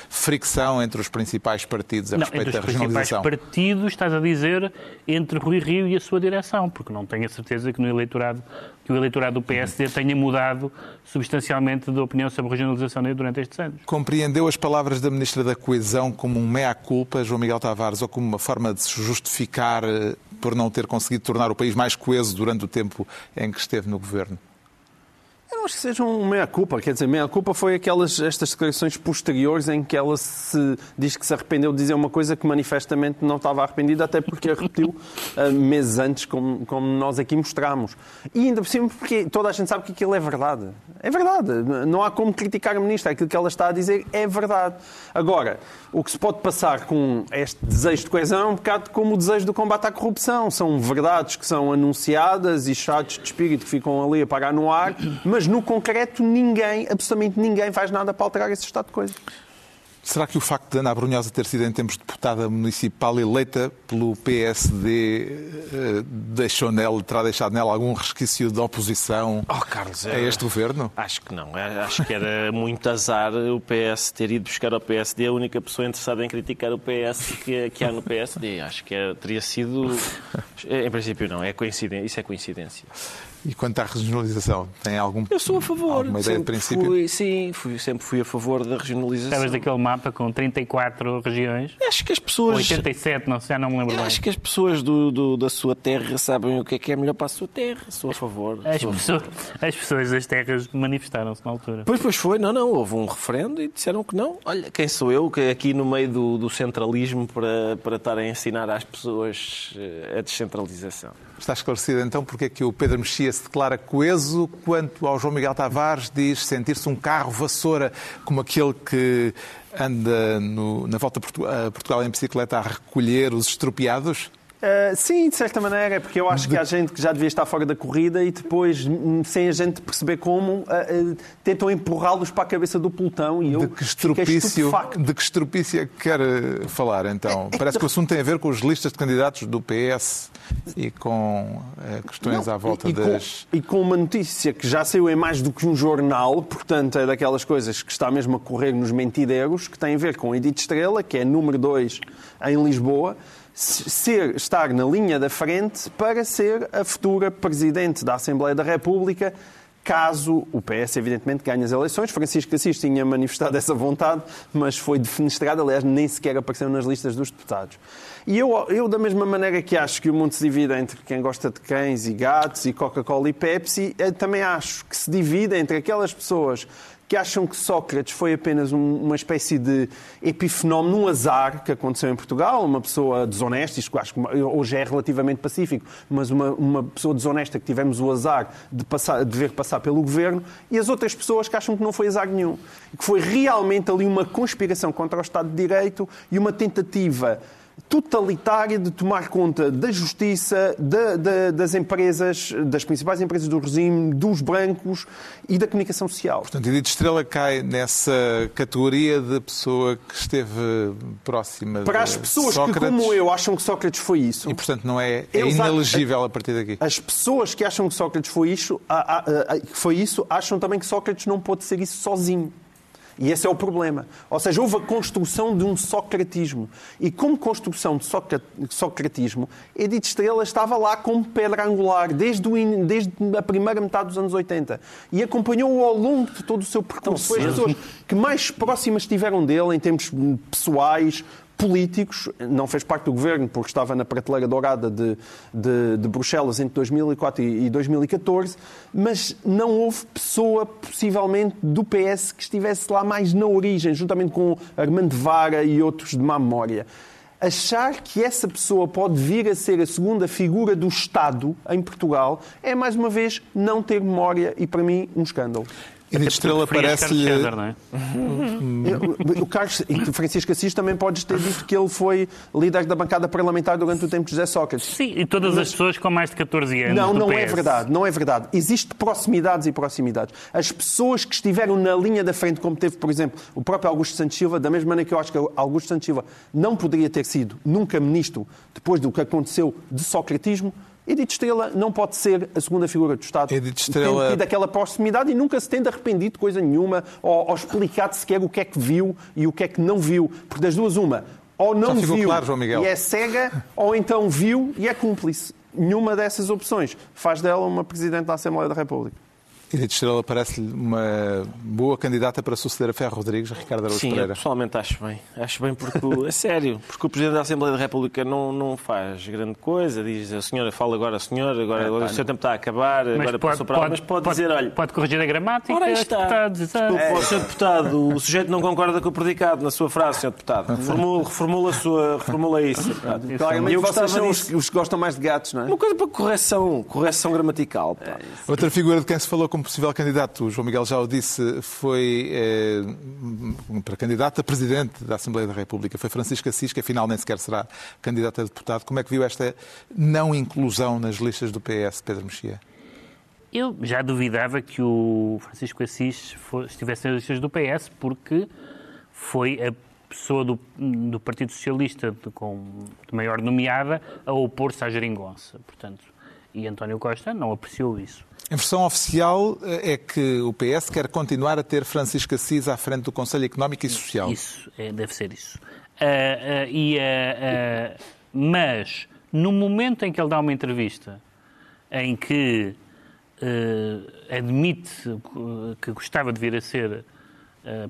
S1: fricção entre os principais partidos a
S6: Não,
S1: respeito
S6: entre
S1: da
S6: os principais
S1: regionalização.
S6: partidos, estás a dizer, entre Rui Rio e a sua direção, porque não tenho a certeza que no eleitorado que o eleitorado do PSD tenha mudado substancialmente de opinião sobre a regionalização durante estes anos.
S1: Compreendeu as palavras da Ministra da Coesão como um mea-culpa, João Miguel Tavares, ou como uma forma de se justificar eh, por não ter conseguido tornar o país mais coeso durante o tempo em que esteve no governo?
S7: Não acho que seja um meia-culpa. Quer dizer, meia-culpa foi aquelas, estas declarações posteriores em que ela se diz que se arrependeu de dizer uma coisa que manifestamente não estava arrependida, até porque a repetiu ah, meses antes, como, como nós aqui mostramos. E ainda por cima, porque toda a gente sabe que aquilo é verdade. É verdade. Não há como criticar a ministra. Aquilo que ela está a dizer é verdade. Agora, o que se pode passar com este desejo de coesão é um bocado como o desejo do combate à corrupção. São verdades que são anunciadas e chatos de espírito que ficam ali a parar no ar, mas no concreto ninguém, absolutamente ninguém, faz nada para alterar esse estado de coisas.
S1: Será que o facto de Ana Brunhosa ter sido em tempos deputada municipal eleita pelo PSD eh, deixou nela, terá deixado nela algum resquício de oposição
S3: Oh, Carlos,
S1: a este governo?
S3: Acho que não. É, Acho que era muito azar o PS ter ido buscar ao PSD a única pessoa interessada em criticar o PS que, que há no PSD. Acho que é- teria sido. Em princípio, não. É coincidência. Isso é coincidência.
S1: E quanto à regionalização, tem algum,
S3: Eu sou a favor.
S1: alguma ideia de
S3: Sempre
S1: princípio?
S3: Fui, sim, fui- sempre fui a favor da regionalização.
S6: Estavas daquele mapa com 34 regiões,
S3: Acho que as pessoas.
S6: 87, não sei, já não me lembro
S3: Eu
S6: bem.
S3: acho que as pessoas do, do- da sua terra sabem o que é que é melhor para a sua terra. Sou a favor.
S6: As
S3: Sou a
S6: pessoas, as pessoas das terras manifestaram-se na altura.
S3: Pois, pois foi, não, não, houve um referendo e disseram que não. Olha, quem sou eu, que aqui no meio do, do centralismo para, para estar a ensinar às pessoas eh, a descentralização.
S1: Está esclarecido então porque é que o Pedro Mexia se declara coeso, quanto ao João Miguel Tavares diz sentir-se um carro vassoura como aquele que anda no- na volta a Portu- a Portugal em bicicleta a recolher os estropiados?
S7: Uh, sim, de certa maneira, porque eu acho que há gente que já devia estar fora da corrida e depois, hum, sem a gente perceber como, uh, uh, tentam empurrá-los para a cabeça do pelotão e eu
S1: De que estropício, de que estropício é que quer falar então? Parece que o assunto tem a ver com as listas de candidatos do PS e com questões à volta
S7: e, e
S1: das.
S7: com, e com uma notícia que já saiu em mais do que um jornal, portanto é daquelas coisas que está mesmo a correr nos mentideiros, que tem a ver com Edith Estrela, que é número 2 em Lisboa, ser, estar na linha da frente para ser a futura Presidente da Assembleia da República, caso o PS, evidentemente, ganhe as eleições. Francisco Assis tinha manifestado essa vontade, mas foi defenestrado, aliás, nem sequer apareceu nas listas dos deputados. E eu, eu, da mesma maneira que acho que o mundo se divide entre quem gosta de cães e gatos e Coca-Cola e Pepsi, eh, também acho que se divide entre aquelas pessoas que acham que Sócrates foi apenas um- uma espécie de epifenómeno, um azar que aconteceu em Portugal, uma pessoa desonesta, isto acho que hoje é relativamente pacífico, mas uma, uma pessoa desonesta que tivemos o azar de, passar, de ver passar pelo governo, e as outras pessoas que acham que não foi azar nenhum, que foi realmente ali uma conspiração contra o Estado de Direito e uma tentativa totalitária de tomar conta da justiça, da- da- das empresas, das principais empresas do regime, dos brancos e da comunicação social.
S1: Portanto, Edith Estrela cai nessa categoria de pessoa que esteve próxima
S7: Para as pessoas
S1: Sócrates,
S7: que, como eu, acham que Sócrates foi isso,
S1: E, portanto, não é, é inelegível a partir daqui.
S7: as pessoas que acham que Sócrates foi isso, a- a- a- foi isso, acham também que Sócrates não pôde ser isso sozinho. E esse é o problema. Ou seja, houve a construção de um socratismo. E como construção de socra- socratismo, Edith Estrela estava lá como pedra angular desde, in- desde a primeira metade dos anos 80. E acompanhou-o ao longo de todo o seu percurso. Foi as pessoas que mais próximas estiveram dele em termos pessoais, políticos, não fez parte do governo porque estava na prateleira dourada de, de, de Bruxelas entre 2004 e, e 2014, mas não houve pessoa, possivelmente, do PS que estivesse lá mais na origem, juntamente com Armando Vara e outros de má memória. Achar que essa pessoa pode vir a ser a segunda figura do Estado em Portugal é, mais uma vez, não ter memória e, para mim, um escândalo.
S1: Edith Estrela parece-lhe.
S6: É?
S7: O Carlos Francisco Assis também podes ter dito que ele foi líder da bancada parlamentar durante o tempo de José Sócrates.
S6: Sim, e todas as pessoas com mais de 14 anos.
S7: Não,
S6: do
S7: não é verdade, não é verdade. Existem proximidades e proximidades. As pessoas que estiveram na linha da frente, como teve, por exemplo, o próprio Augusto Santos Silva, da mesma maneira que eu acho que Augusto Santos Silva não poderia ter sido nunca ministro depois do que aconteceu de socratismo, Edith Estrela não pode ser a segunda figura do Estado.
S1: Edith Estrela-
S7: Tem tido aquela proximidade e nunca se tem de arrependido de coisa nenhuma ou, ou explicado sequer o que é que viu e o que é que não viu. Porque das duas, uma, ou não viu
S1: claro,
S7: e é cega, ou então viu e é cúmplice. Nenhuma dessas opções faz dela uma Presidente da Assembleia da República.
S1: Edith Estrela parece-lhe uma boa candidata para suceder a Ferro Rodrigues, Ricardo Araújo
S3: Sim, eu
S1: Pereira.
S3: pessoalmente acho bem. Acho bem porque, é sério, porque o Presidente da Assembleia da República não, não faz grande coisa. Diz, a senhora fala agora, a senhora, agora, agora o seu tempo está a acabar,
S6: Mas
S3: agora
S6: pode,
S3: passou para lá. Mas pode, dizer, olha,
S6: pode corrigir a gramática.
S3: Ora, está.
S6: deputados, exato.
S3: Desculpe, ó, Sr. Deputado, o sujeito não concorda com o predicado na sua frase, Sr. Deputado. Reformula, reformula, a sua, reformula isso. Deputado.
S7: Claramente
S3: eu
S7: vocês são
S3: disso.
S7: os, os que gostam mais de gatos, não é?
S3: Uma coisa para correção, correção gramatical. pá.
S1: Outra figura de quem se falou como possível candidato, o João Miguel já o disse, foi eh, para candidato a presidente da Assembleia da República, foi Francisco Assis, que afinal nem sequer será candidato a deputado. Como é que viu esta não inclusão nas listas do PS, Pedro Mexia?
S6: Eu já duvidava que o Francisco Assis estivesse nas listas do PS, porque foi a pessoa do, do Partido Socialista de, com, de maior nomeada a opor-se à geringonça. Portanto, e António Costa não apreciou isso.
S1: A versão oficial eh, é que o PS quer continuar a ter Francisco Assis à frente do Conselho Económico e Social.
S6: Isso, é, deve ser isso. Ah, ah, e, ah, mas, no momento em que ele dá uma entrevista em que admite que gostava de vir a ser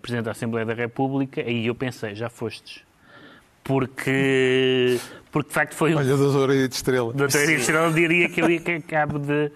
S6: Presidente da Assembleia da República, aí eu pensei, já fostes. Porque, porque de facto foi
S1: Olha, doutor Edith Estrela.
S6: Doutor Henrique Estrela diria que eu ia que acabo de.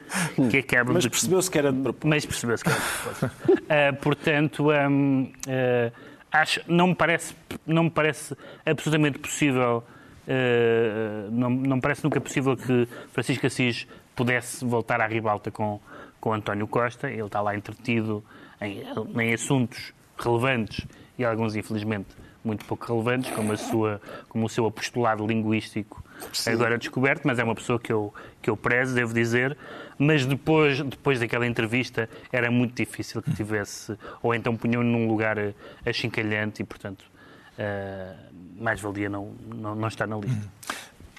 S6: Que acabo
S3: Mas
S6: de...
S3: percebeu-se que era de propósito.
S6: Mas percebeu-se que era de propósito. Ah, portanto, hum, ah, acho, não, me parece, não me parece absolutamente possível. ah, não, não me parece nunca possível que Francisco Assis pudesse voltar à ribalta com, com António Costa. Ele está lá entretido em, em assuntos relevantes e alguns, infelizmente, muito pouco relevantes, como, a sua, como o seu apostolado linguístico agora descoberto, mas é uma pessoa que eu, que eu prezo, devo dizer. Mas depois, depois daquela entrevista era muito difícil que tivesse, ou então punham num lugar achincalhante e, portanto, eh, mais valia não, não, não estar na lista.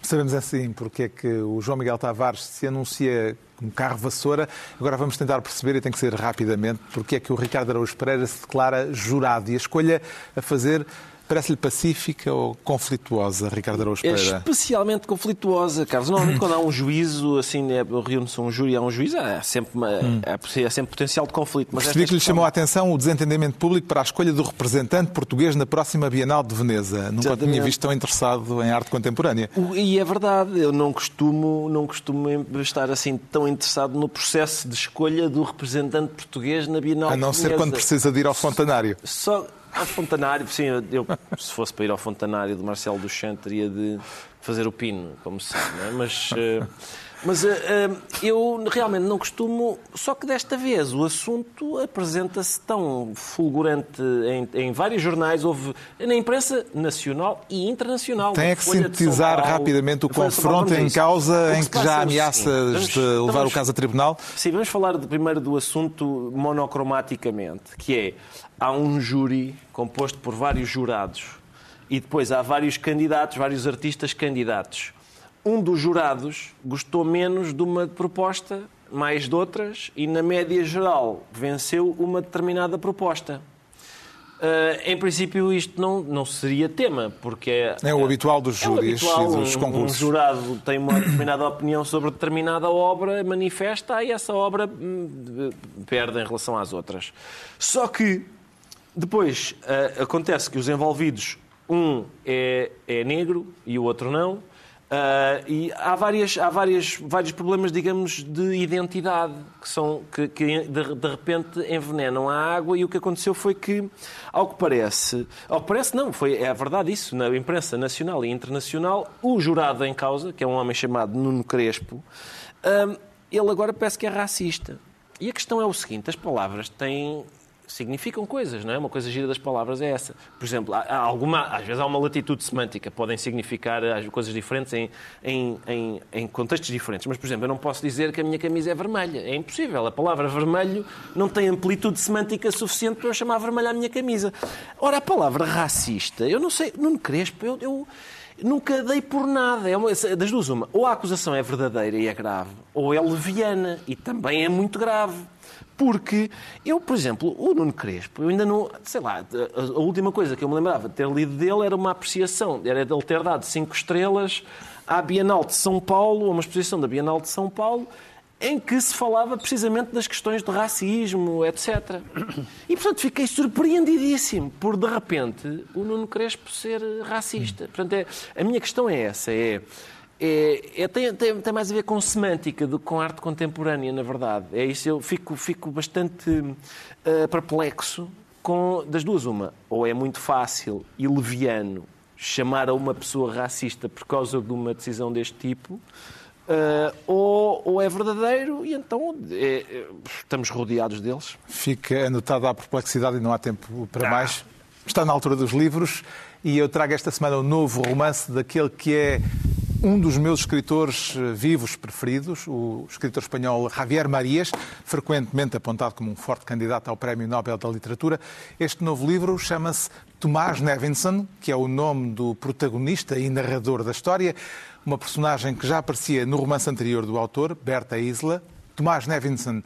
S1: Sabemos assim porque é que o João Miguel Tavares se anuncia como carro vassoura. Agora vamos tentar perceber, e tem que ser rapidamente, porque é que o Ricardo Araújo Pereira se declara jurado. E a escolha a fazer parece-lhe pacífica ou conflituosa, Ricardo Araújo
S3: É
S1: Pereira?
S3: especialmente conflituosa, Carlos. Normalmente, quando há um juízo, assim, é, reúne-se um júri e há um juiz, há sempre, uma- há, há sempre potencial de conflito. Mas
S1: Percebi que lhe chamou a atenção o desentendimento público para a escolha do representante português na próxima Bienal de Veneza. Nunca o tinha
S3: Exatamente.
S1: visto tão interessado em arte contemporânea.
S3: E é verdade, eu não costumo, não costumo estar assim tão interessado no processo de escolha do representante português na Bienal
S1: A não
S3: de
S1: ser
S3: Veneza.
S1: quando precisa de ir ao fontanário.
S3: Só ao Fontanário, sim, eu, se fosse para ir ao Fontanário de Marcelo Duchamp teria de fazer o pino, como se sabe, é? Mas, eh, mas eh, eu realmente não costumo, só que desta vez o assunto apresenta-se tão fulgurante em, em vários jornais, houve na imprensa nacional e internacional.
S1: Tem é que
S3: São
S1: sintetizar
S3: Paulo,
S1: rapidamente o
S3: Paulo,
S1: confronto em causa em que já
S3: é
S1: ameaças de levar
S3: vamos-
S1: o caso a tribunal.
S3: Sim, vamos falar de- primeiro do assunto monocromaticamente, que é há um júri composto por vários jurados e depois há vários candidatos, vários artistas candidatos. Um dos jurados gostou menos de uma proposta, mais de outras, e na média geral venceu uma determinada proposta. Ah, em princípio, isto não, não seria tema, porque é,
S1: É o habitual dos
S3: é
S1: júris
S3: habitual,
S1: e dos
S3: um-
S1: concursos.
S3: Um jurado tem uma determinada opinião sobre determinada obra, manifesta e essa obra hum, perde em relação às outras. Só que depois ah, acontece que os envolvidos, um é, é negro e o outro não. Ah, e há, várias, há várias, vários problemas, digamos, de identidade que, são, que, que de, de repente envenenam a água. E o que aconteceu foi que, ao que parece, ao que parece, não, foi, é verdade isso, na imprensa nacional e internacional, o jurado em causa, que é um homem chamado Nuno Crespo, ah, ele agora parece que é racista. E a questão é o seguinte: as palavras têm significam coisas, não é? Uma coisa gira das palavras é essa. Por exemplo, há, alguma, às vezes há uma latitude semântica, podem significar as coisas diferentes em, em, em, em, contextos diferentes. Mas, por exemplo, eu não posso dizer que a minha camisa é vermelha. É impossível. A palavra vermelho não tem amplitude semântica suficiente para eu chamar vermelha a minha camisa. Ora, a palavra racista, eu não sei, Nuno Crespo, eu, eu nunca dei por nada. É uma, das duas, uma. Ou a acusação é verdadeira e é grave, ou é leviana e também é muito grave. Porque eu, por exemplo, o Nuno Crespo, eu ainda não. Sei lá, a, última coisa que eu me lembrava de ter lido dele era uma apreciação, era dele ter dado cinco estrelas à Bienal de São Paulo, a uma exposição da Bienal de São Paulo, em que se falava precisamente das questões de racismo, etc. E, portanto, fiquei surpreendidíssimo por, de repente, o Nuno Crespo ser racista. Portanto, é, a minha questão é essa, é é, é, tem, tem, tem, mais a ver com semântica do que com arte contemporânea, na verdade. É isso, eu fico, fico bastante uh, perplexo com das duas uma. Ou é muito fácil e leviano chamar a uma pessoa racista por causa de uma decisão deste tipo, uh, ou, ou, é verdadeiro e então é, é, estamos rodeados deles.
S1: Fica anotada a perplexidade e não há tempo para ah. mais. Está na altura dos livros e eu trago esta semana o um novo romance daquele que é um dos meus escritores eh, vivos preferidos, o escritor espanhol Javier Marias, frequentemente apontado como um forte candidato ao Prémio Nobel da Literatura. Este novo livro chama-se Tomás Nevinson, que é o nome do protagonista e narrador da história, uma personagem que já aparecia no romance anterior do autor, Berta Isla. Tomás Nevinson,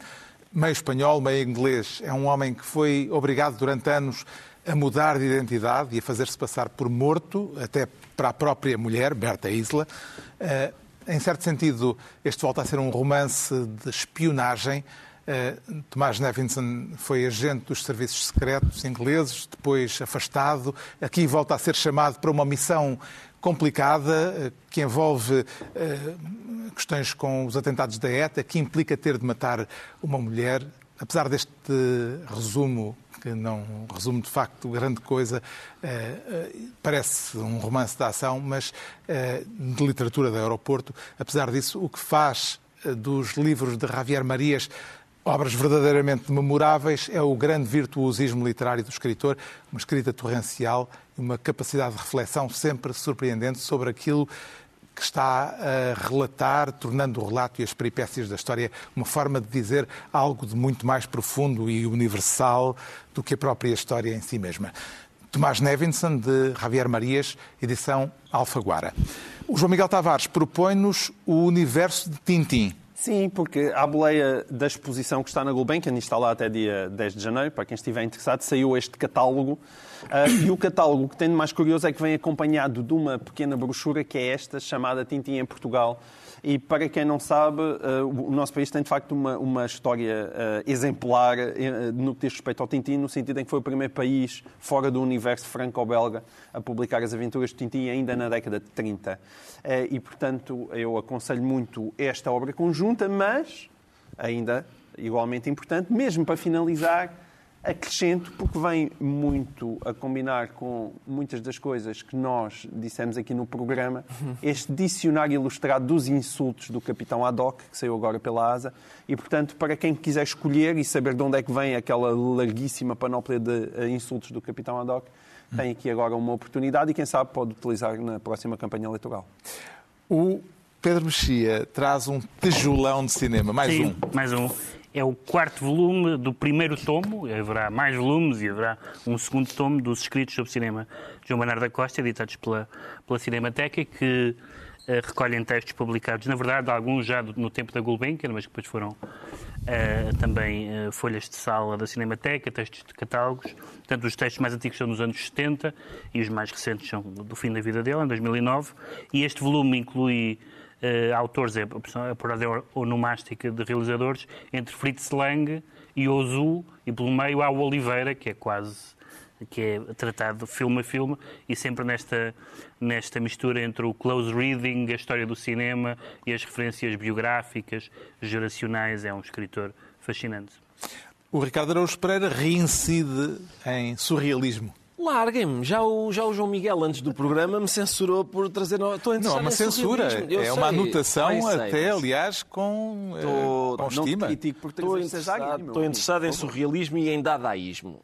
S1: meio espanhol, meio inglês, é um homem que foi obrigado durante anos a mudar de identidade e a fazer-se passar por morto, até para a própria mulher, Berta Isla. Eh, em certo sentido, este volta a ser um romance de espionagem. Eh, Tomás Nevinson foi agente dos serviços secretos ingleses, depois afastado. Aqui volta a ser chamado para uma missão complicada eh, que envolve questões com os atentados da ETA, que implica ter de matar uma mulher. Apesar deste resumo que não resume de facto grande coisa, eh, eh, parece um romance de ação, mas eh, de literatura do aeroporto. Apesar disso, o que faz dos livros de Javier Marias obras verdadeiramente memoráveis é o grande virtuosismo literário do escritor, uma escrita torrencial e uma capacidade de reflexão sempre surpreendente sobre aquilo que está a relatar, tornando o relato e as peripécias da história uma forma de dizer algo de muito mais profundo e universal do que a própria história em si mesma. Tomás Nevinson, de Javier Marias, edição Alfaguara. O João Miguel Tavares propõe-nos o universo de Tintim.
S7: Sim, porque à boleia da exposição que está na Gulbenkian, está lá até dia 10 de janeiro, para quem estiver interessado, saiu este catálogo. Uh, e o catálogo que tem de mais curioso é que vem acompanhado de uma pequena brochura que é esta, chamada Tintim em Portugal, e para quem não sabe, eh, o nosso país tem de facto uma, uma história eh, exemplar no que diz respeito ao Tintin, no sentido em que foi o primeiro país fora do universo franco-belga a publicar as aventuras de Tintin ainda na década de 30. E, portanto, eu aconselho muito esta obra conjunta, mas ainda igualmente importante, mesmo para finalizar, acrescento porque vem muito a combinar com muitas das coisas que nós dissemos aqui no programa, este dicionário ilustrado dos insultos do Capitão Haddock, que saiu agora pela ASA, e portanto, para quem quiser escolher e saber de onde é que vem aquela larguíssima panóplia de eh, insultos do Capitão Haddock, tem aqui agora uma oportunidade e quem sabe pode utilizar na próxima campanha eleitoral.
S1: O Pedro Mexia traz um tijolão de cinema, mais
S6: Sim,
S1: um.
S6: mais um é o quarto volume do primeiro tomo, haverá mais volumes e haverá um segundo tomo dos escritos sobre cinema de João Bernardo da Costa, editados pela, pela Cinemateca, que uh, recolhem textos publicados, na verdade, alguns já do, no tempo da Gulbenkian, mas que depois foram uh, também uh, folhas de sala da Cinemateca, textos de catálogos. Portanto, os textos mais antigos são dos anos 70 e os mais recentes são do fim da vida dele, em 2009. E este volume inclui uh, autores, é a ordem onomástica de realizadores, entre Fritz Lang e Ozu, e pelo meio há o Oliveira, que é quase que é tratado filme a filme e sempre nesta, nesta mistura entre o close reading, a história do cinema e as referências biográficas, geracionais. É um escritor fascinante.
S1: O Ricardo Araújo Pereira reincide em surrealismo.
S3: Larguem-me. Já o, já o João Miguel, antes do programa, me censurou por trazer... Estou
S1: Não, é uma censura. É uma
S3: sei.
S1: anotação,
S3: Ai, sei.
S1: até, aliás, com, eh,
S3: Tô-
S1: com
S7: Não
S1: estima.
S7: critico por
S3: Estou interessado, estou interessado em surrealismo e em dadaísmo.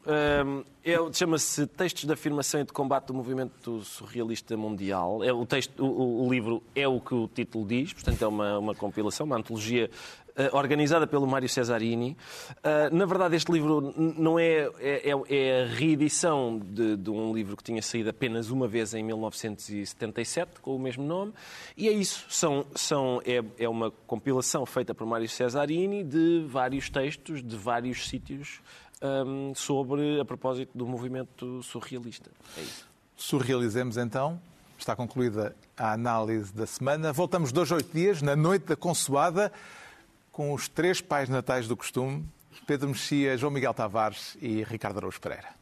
S3: Hum, é- Chama-se Textos de Afirmação e de Combate do Movimento Surrealista Mundial. É, o, texto, o, o- livro é o que o título diz, portanto é uma, uma compilação, uma antologia organizada pelo Mário Cesarini. Ah, na verdade, este livro não é, é, é- é a reedição de, de um livro que tinha saído apenas uma vez em 1977, com o mesmo nome, e é isso. São, são, é, é uma compilação feita por Mário Cesarini de vários textos de vários sítios hum, sobre, a propósito do movimento surrealista. É isso.
S1: Surrealizemos então. Está concluída a análise da semana. Voltamos dois, oito dias, na noite da consoada, com os três pais natais do costume, Pedro Mexia, João Miguel Tavares e Ricardo Araújo Pereira.